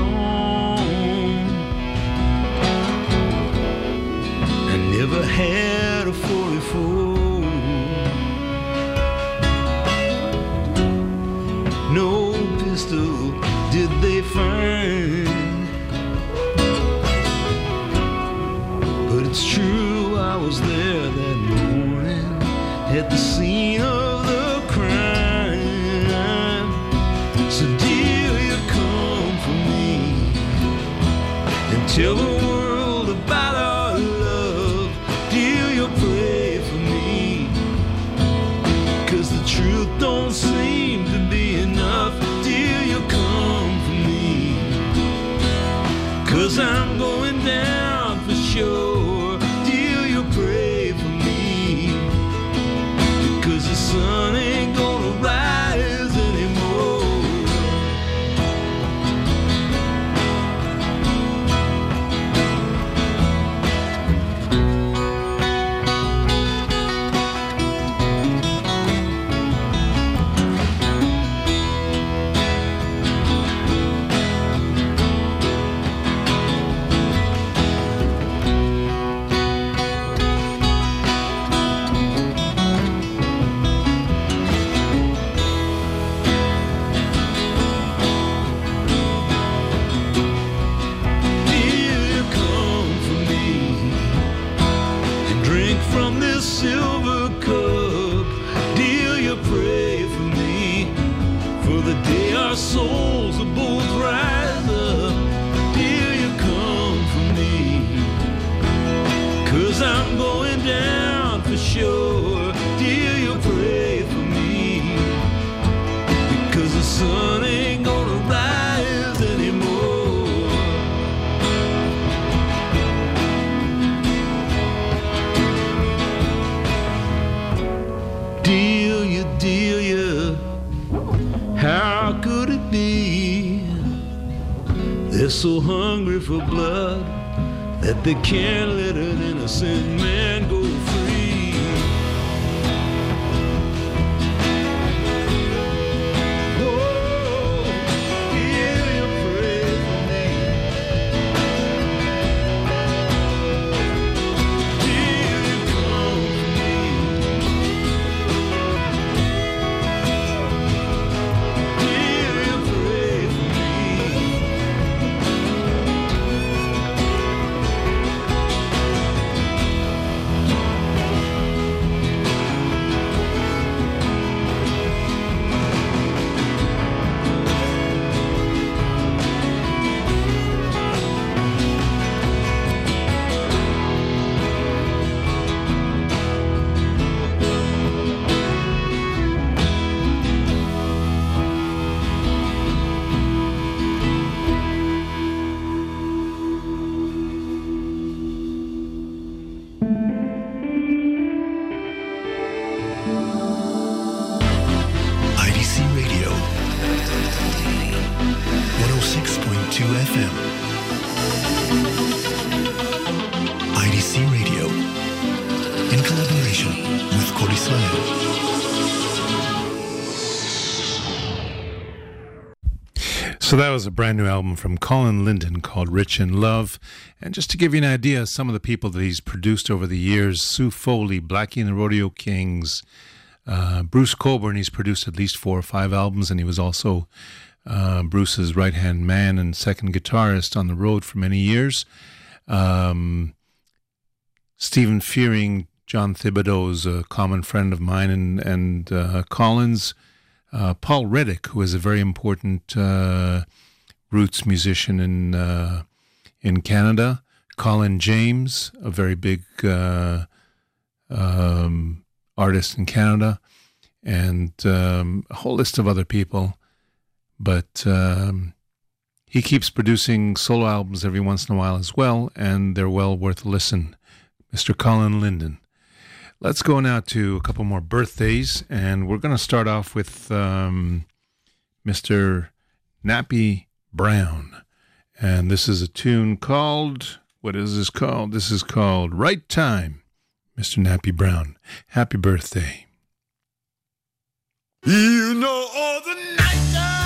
Speaker 5: I'm going down for sure. Dear, you pray for me. Because the sun ain't gonna rise anymore. Delia, Delia, how could it be? They're so hungry for blood that they let an innocent man
Speaker 4: was a brand new album from Colin Linden called Rich in Love. And just to give you an idea of some of the people that he's produced over the years Sue Foley, Blackie and the Rodeo Kings, uh, Bruce Cockburn, he's produced at least four or five albums, and he was also uh, Bruce's right hand man and second guitarist on the road for many years. Um, Stephen Fearing, John Thibodeau is a common friend of mine, and, and uh, Collins. Uh, Paul Reddick, who is a very important uh, roots musician in uh, in Canada. Colin James, a very big uh, um, artist in Canada, and um, a whole list of other people. But um, he keeps producing solo albums every once in a while as well, and they're well worth a listen. Mr. Colin Linden. Let's go now to a couple more birthdays, and we're going to start off with um, Mr. Nappy Brown. And this is a tune called, what is this called? This is called Right Time, Mr. Nappy Brown. Happy birthday.
Speaker 14: You know all the night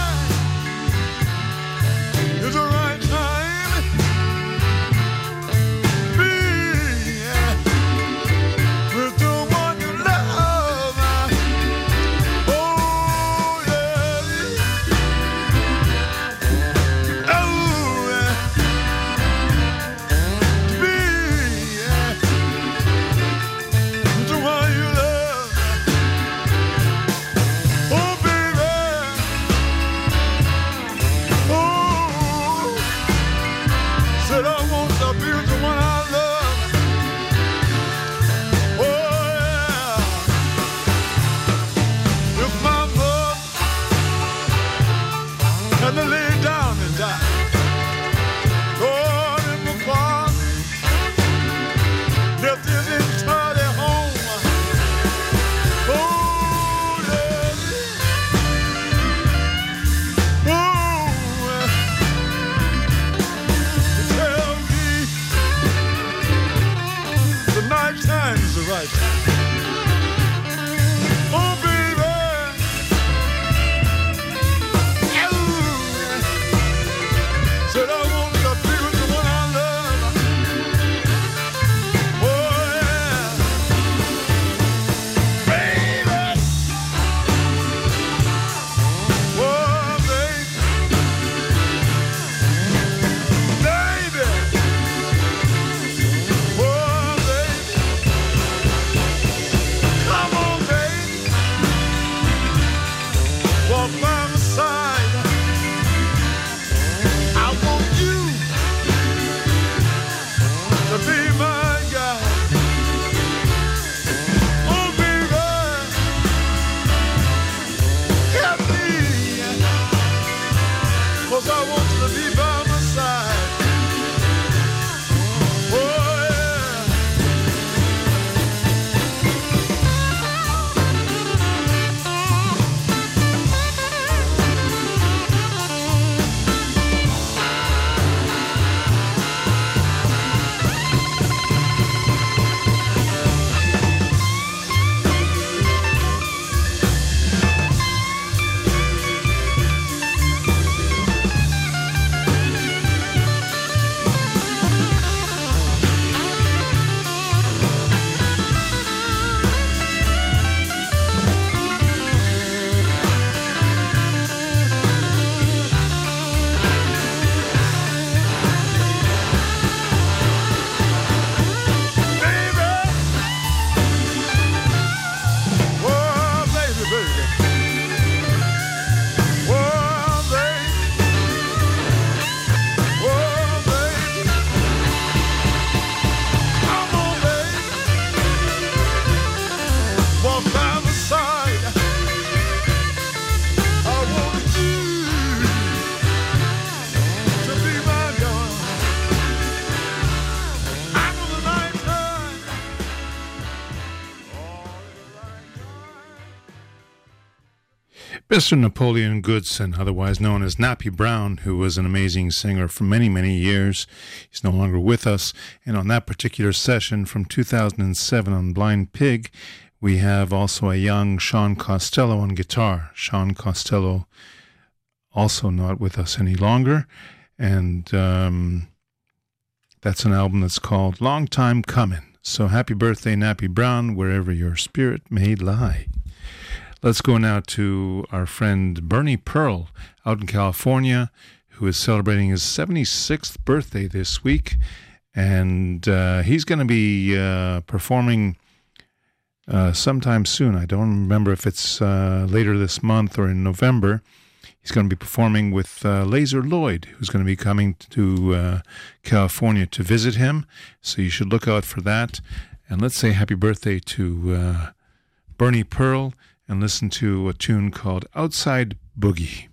Speaker 4: Mr. Napoleon Goodson, otherwise known as Nappy Brown, who was an amazing singer for many, many years. He's no longer with us. And on that particular session from 2007 on Blind Pig, we have also a young Sean Costello on guitar. Sean Costello, also not with us any longer. And um, that's an album that's called Long Time Coming. So happy birthday, Nappy Brown, wherever your spirit may lie. Let's go now to our friend Bernie Pearl out in California, who is celebrating his 76th birthday this week. And uh, he's going to be uh, performing uh, sometime soon. I don't remember if it's uh, later this month or in November. He's going to be performing with uh, Lazer Lloyd, who's going to be coming to uh, California to visit him. So you should look out for that. And let's say happy birthday to uh, Bernie Pearl and listen to a tune called Outside Boogie.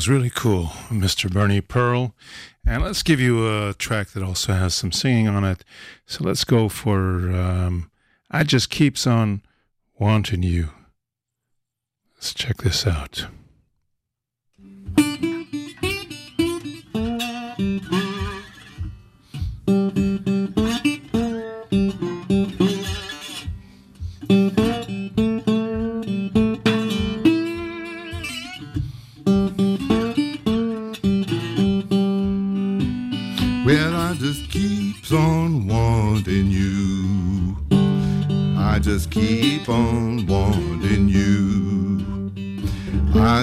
Speaker 4: Was really cool, Mr. Bernie Pearl. And let's give you a track that also has some singing on it. So let's go for um, I Just Keeps On Wanting You. Let's check this out.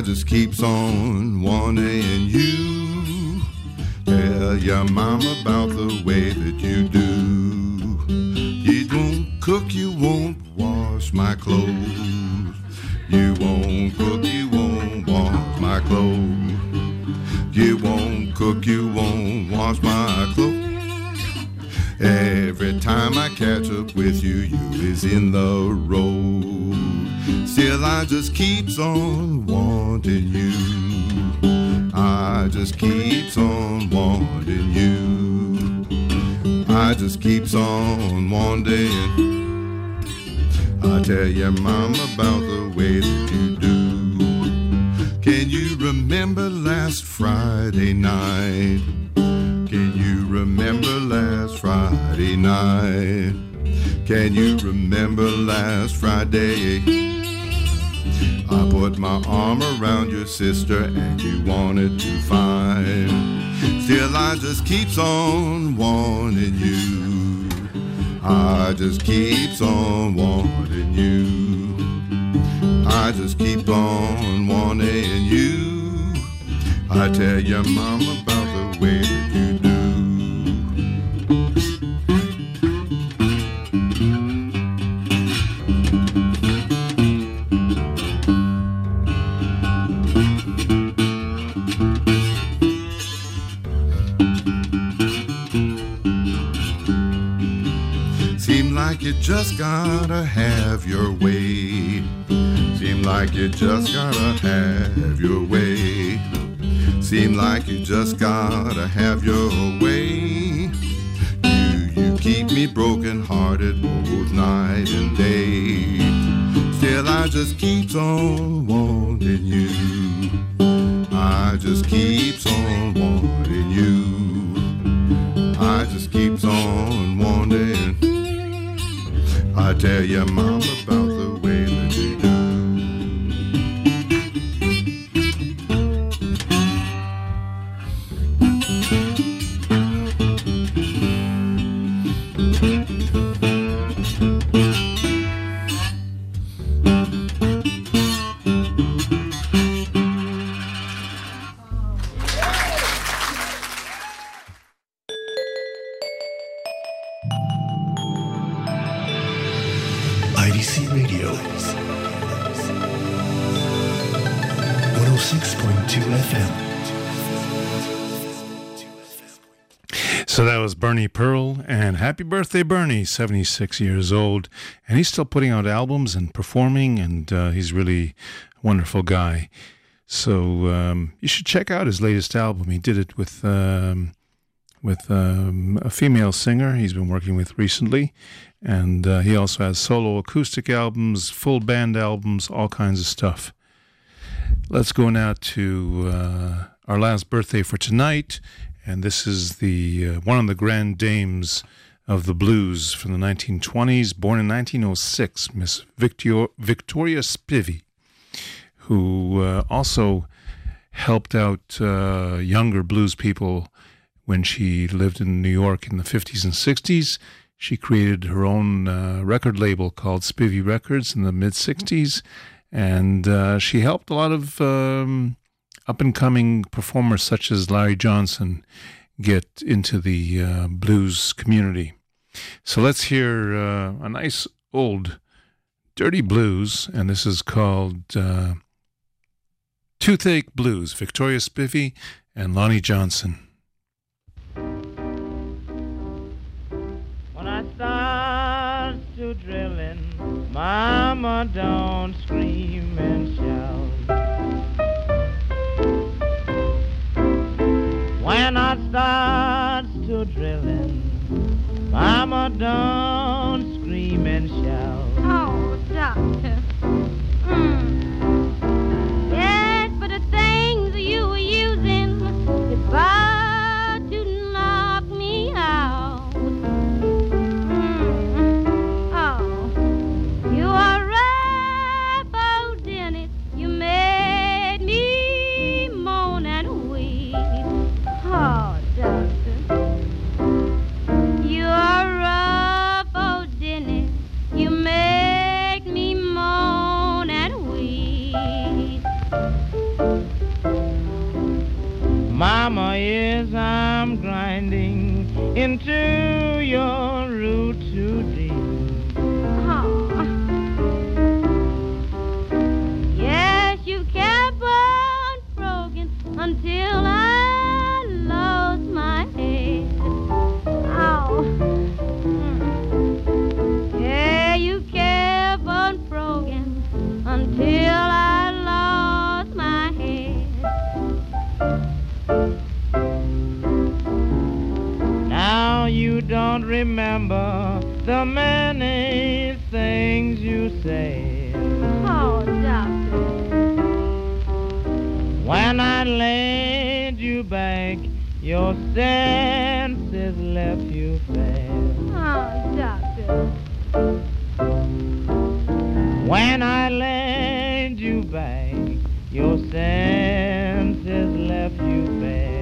Speaker 15: Just keeps on wanting you. Tell your mom about the way that you do. You won't cook, you won't wash my clothes. You won't cook, you won't wash my clothes. You won't cook, you won't wash my clothes. Every time I catch up with you, you is in the road. Still, I just keeps on wanting you. I just keeps on wanting you. I just keeps on wanting. I tell your mom sister and you wanted to find. Still, I just keeps on wanting you. I just keeps on wanting you. I just keep on wanting you. I tell your mom you just gotta have your way. You you keep me broken hearted both night and day. Still I just keeps on wanting you. I just keeps on wanting you. I just keeps on wanting. I tell your mom about
Speaker 4: birthday, Bernie, 76 years old. And he's still putting out albums and performing, and uh, he's really a wonderful guy. So um, you should check out his latest album. He did it with um, with um, a female singer he's been working with recently, and uh, he also has solo acoustic albums, full band albums, all kinds of stuff. Let's go now to uh, our last birthday for tonight, and this is the uh, one of the grand dames of the blues from the 1920s, born in 1906, Miss Victor- Victoria Spivey, who uh, also helped out uh, younger blues people when she lived in New York in the 50s and 60s. She created her own uh, record label called Spivey Records in the mid 60s, and uh, she helped a lot of um, up and coming performers such as Larry Johnson get into the uh, blues community. So let's hear uh, a nice old dirty blues, and this is called uh, Toothache Blues, Victoria Spivey and Lonnie Johnson.
Speaker 16: When I start to drilling, Mama don't scream and shout.
Speaker 17: When I start to drilling, Mama, don't scream and shout. Oh, doctor. Mm.
Speaker 16: Into remember the many things you said.
Speaker 17: Oh, doctor.
Speaker 16: When I laid you back, your senses left you fast.
Speaker 17: Oh, doctor.
Speaker 16: When I laid you back, your senses left you fast.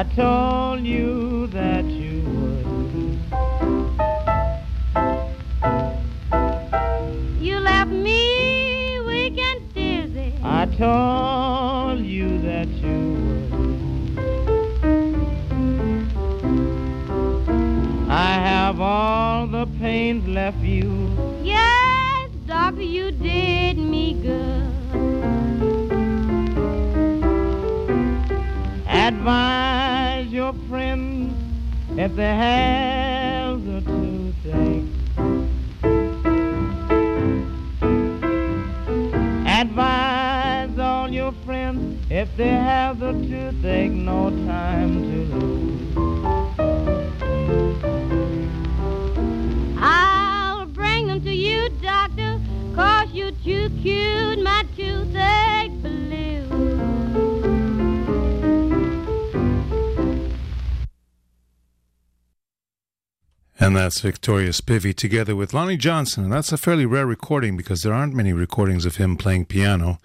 Speaker 17: I
Speaker 16: told you that you would.
Speaker 17: You left me weak and dizzy.
Speaker 16: I told you that you would. I have all the pains left you.
Speaker 17: Yes, doctor, you did me good.
Speaker 16: Advise your friends if they have the toothache. Advise all your friends if they have the toothache, no time to lose.
Speaker 17: I'll bring them to you, doctor, cause you too cute my
Speaker 4: And that's Victoria Spivey together with Lonnie Johnson. And that's a fairly rare recording because there aren't many recordings of him playing piano,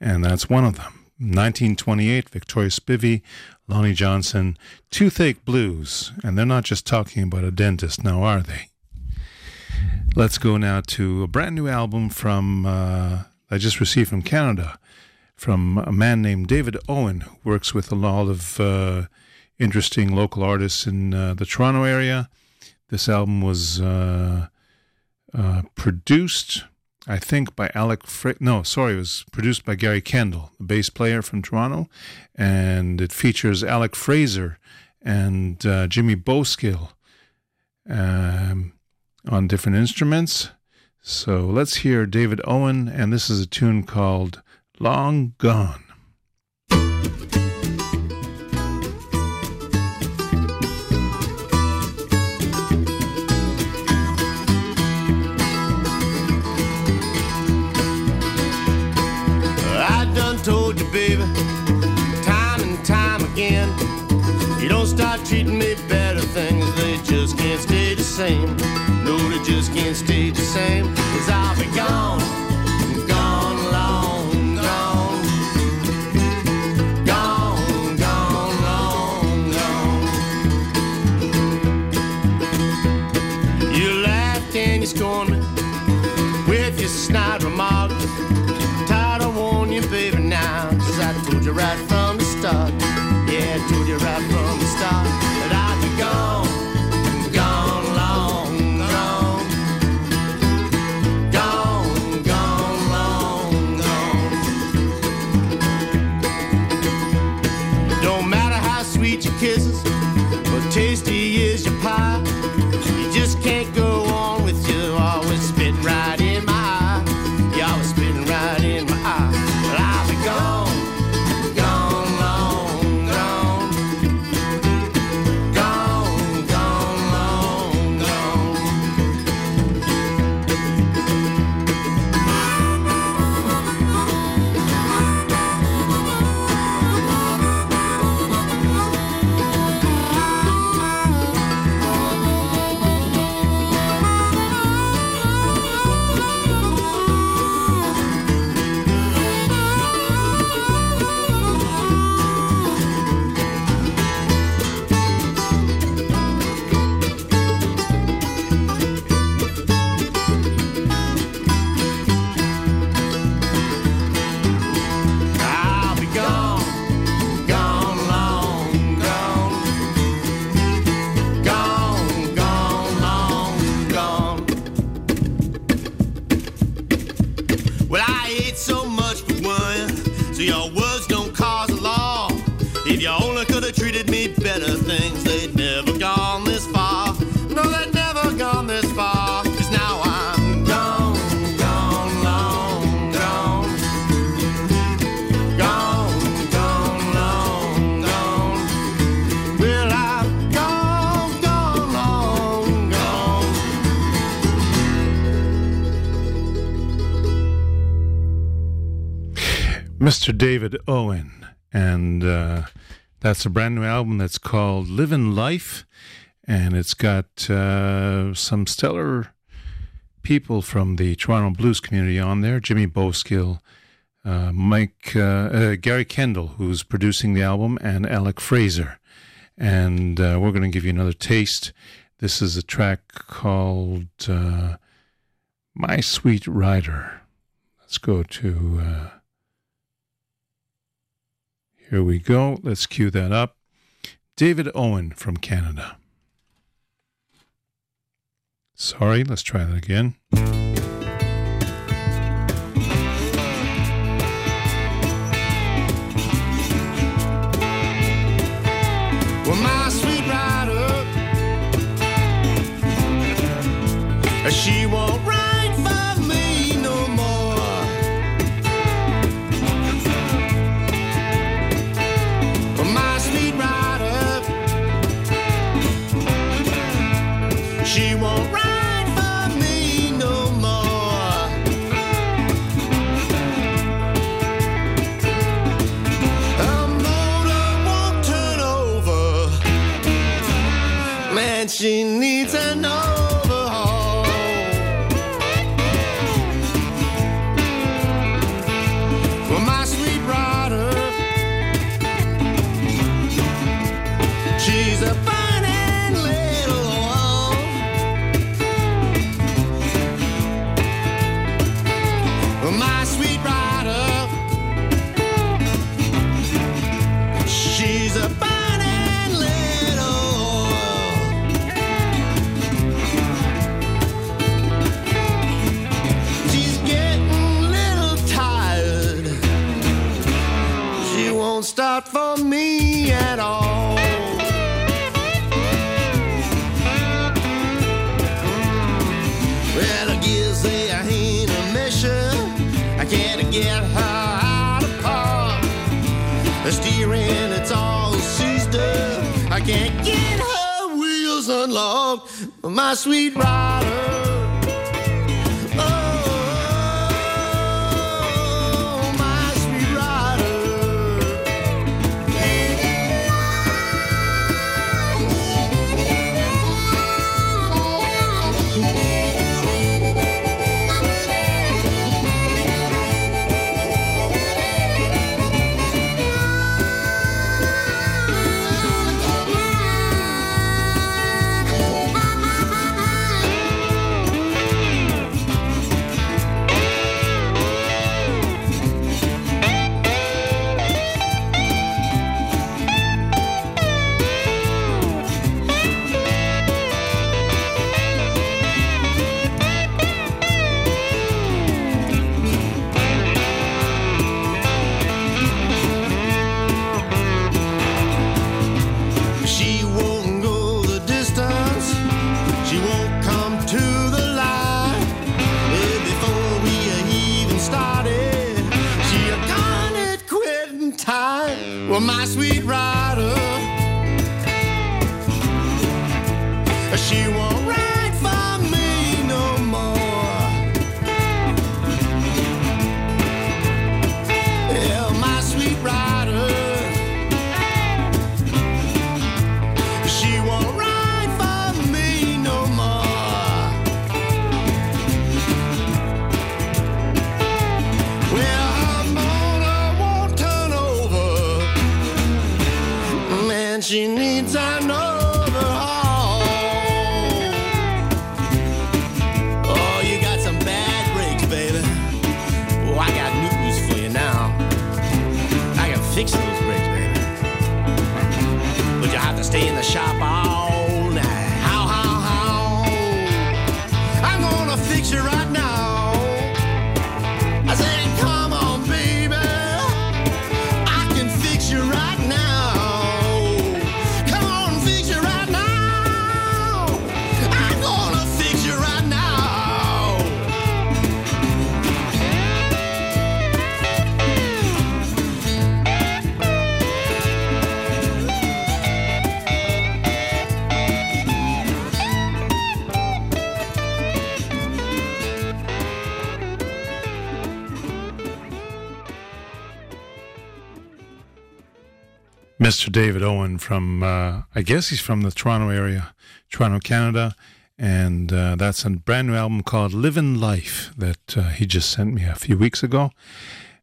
Speaker 4: and that's one of them. 1928, Victoria Spivey, Lonnie Johnson, Toothache Blues. And they're not just talking about a dentist now, are they? Let's go now to a brand new album from uh, I just received from Canada, from a man named David Owen, who works with a lot of uh, interesting local artists in uh, the Toronto area. This album was uh, uh, produced, I think, by Alec. Fra- no, sorry, it was produced by Gary Kendall, the bass player from Toronto, and it features Alec Fraser and uh, Jimmy Bowskill um, on different instruments. So let's hear David Owen, and this is a tune called "Long Gone."
Speaker 3: Don't start treating me better, things they just can't stay the same. No, they just can't stay the same. Cause I'll be gone,
Speaker 4: David Owen, and uh, that's a brand new album that's called Living Life, and it's got uh, some stellar people from the Toronto blues community on there. Jimmy Bowskill, uh, Mike, uh, uh, Gary Kendall, who's producing the album, and Alec Fraser. And uh, we're going to give you another taste. This is a track called My Sweet Rider. Let's go to. Here we go. Let's cue that up. David Owen from Canada. Sorry, let's try that again.
Speaker 3: Well, start for me at all. Well, I guess they ain't a measure. I can't get her out of park. The steering, it's all seized up. I can't get her wheels unlocked. My sweet rider.
Speaker 4: Mr. David Owen from, uh, I guess he's from the Toronto area, Toronto, Canada. And uh, that's a brand new album called Living Life that uh, he just sent me a few weeks ago.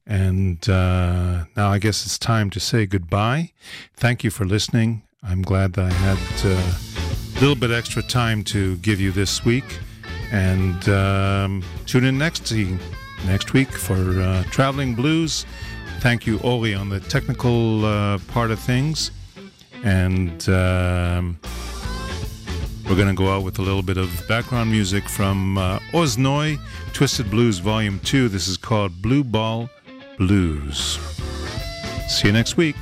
Speaker 4: And uh, now I guess it's time to say goodbye. Thank you for listening. I'm glad that I had uh, a little bit extra time to give you this week. And um, tune in next next week for uh, Traveling Blues. Thank you, Oli, on the technical uh, part of things. And um, we're going to go out with a little bit of background music from uh, Oz Noy Twisted Blues Volume 2. This is called Blue Ball Blues. See you next week.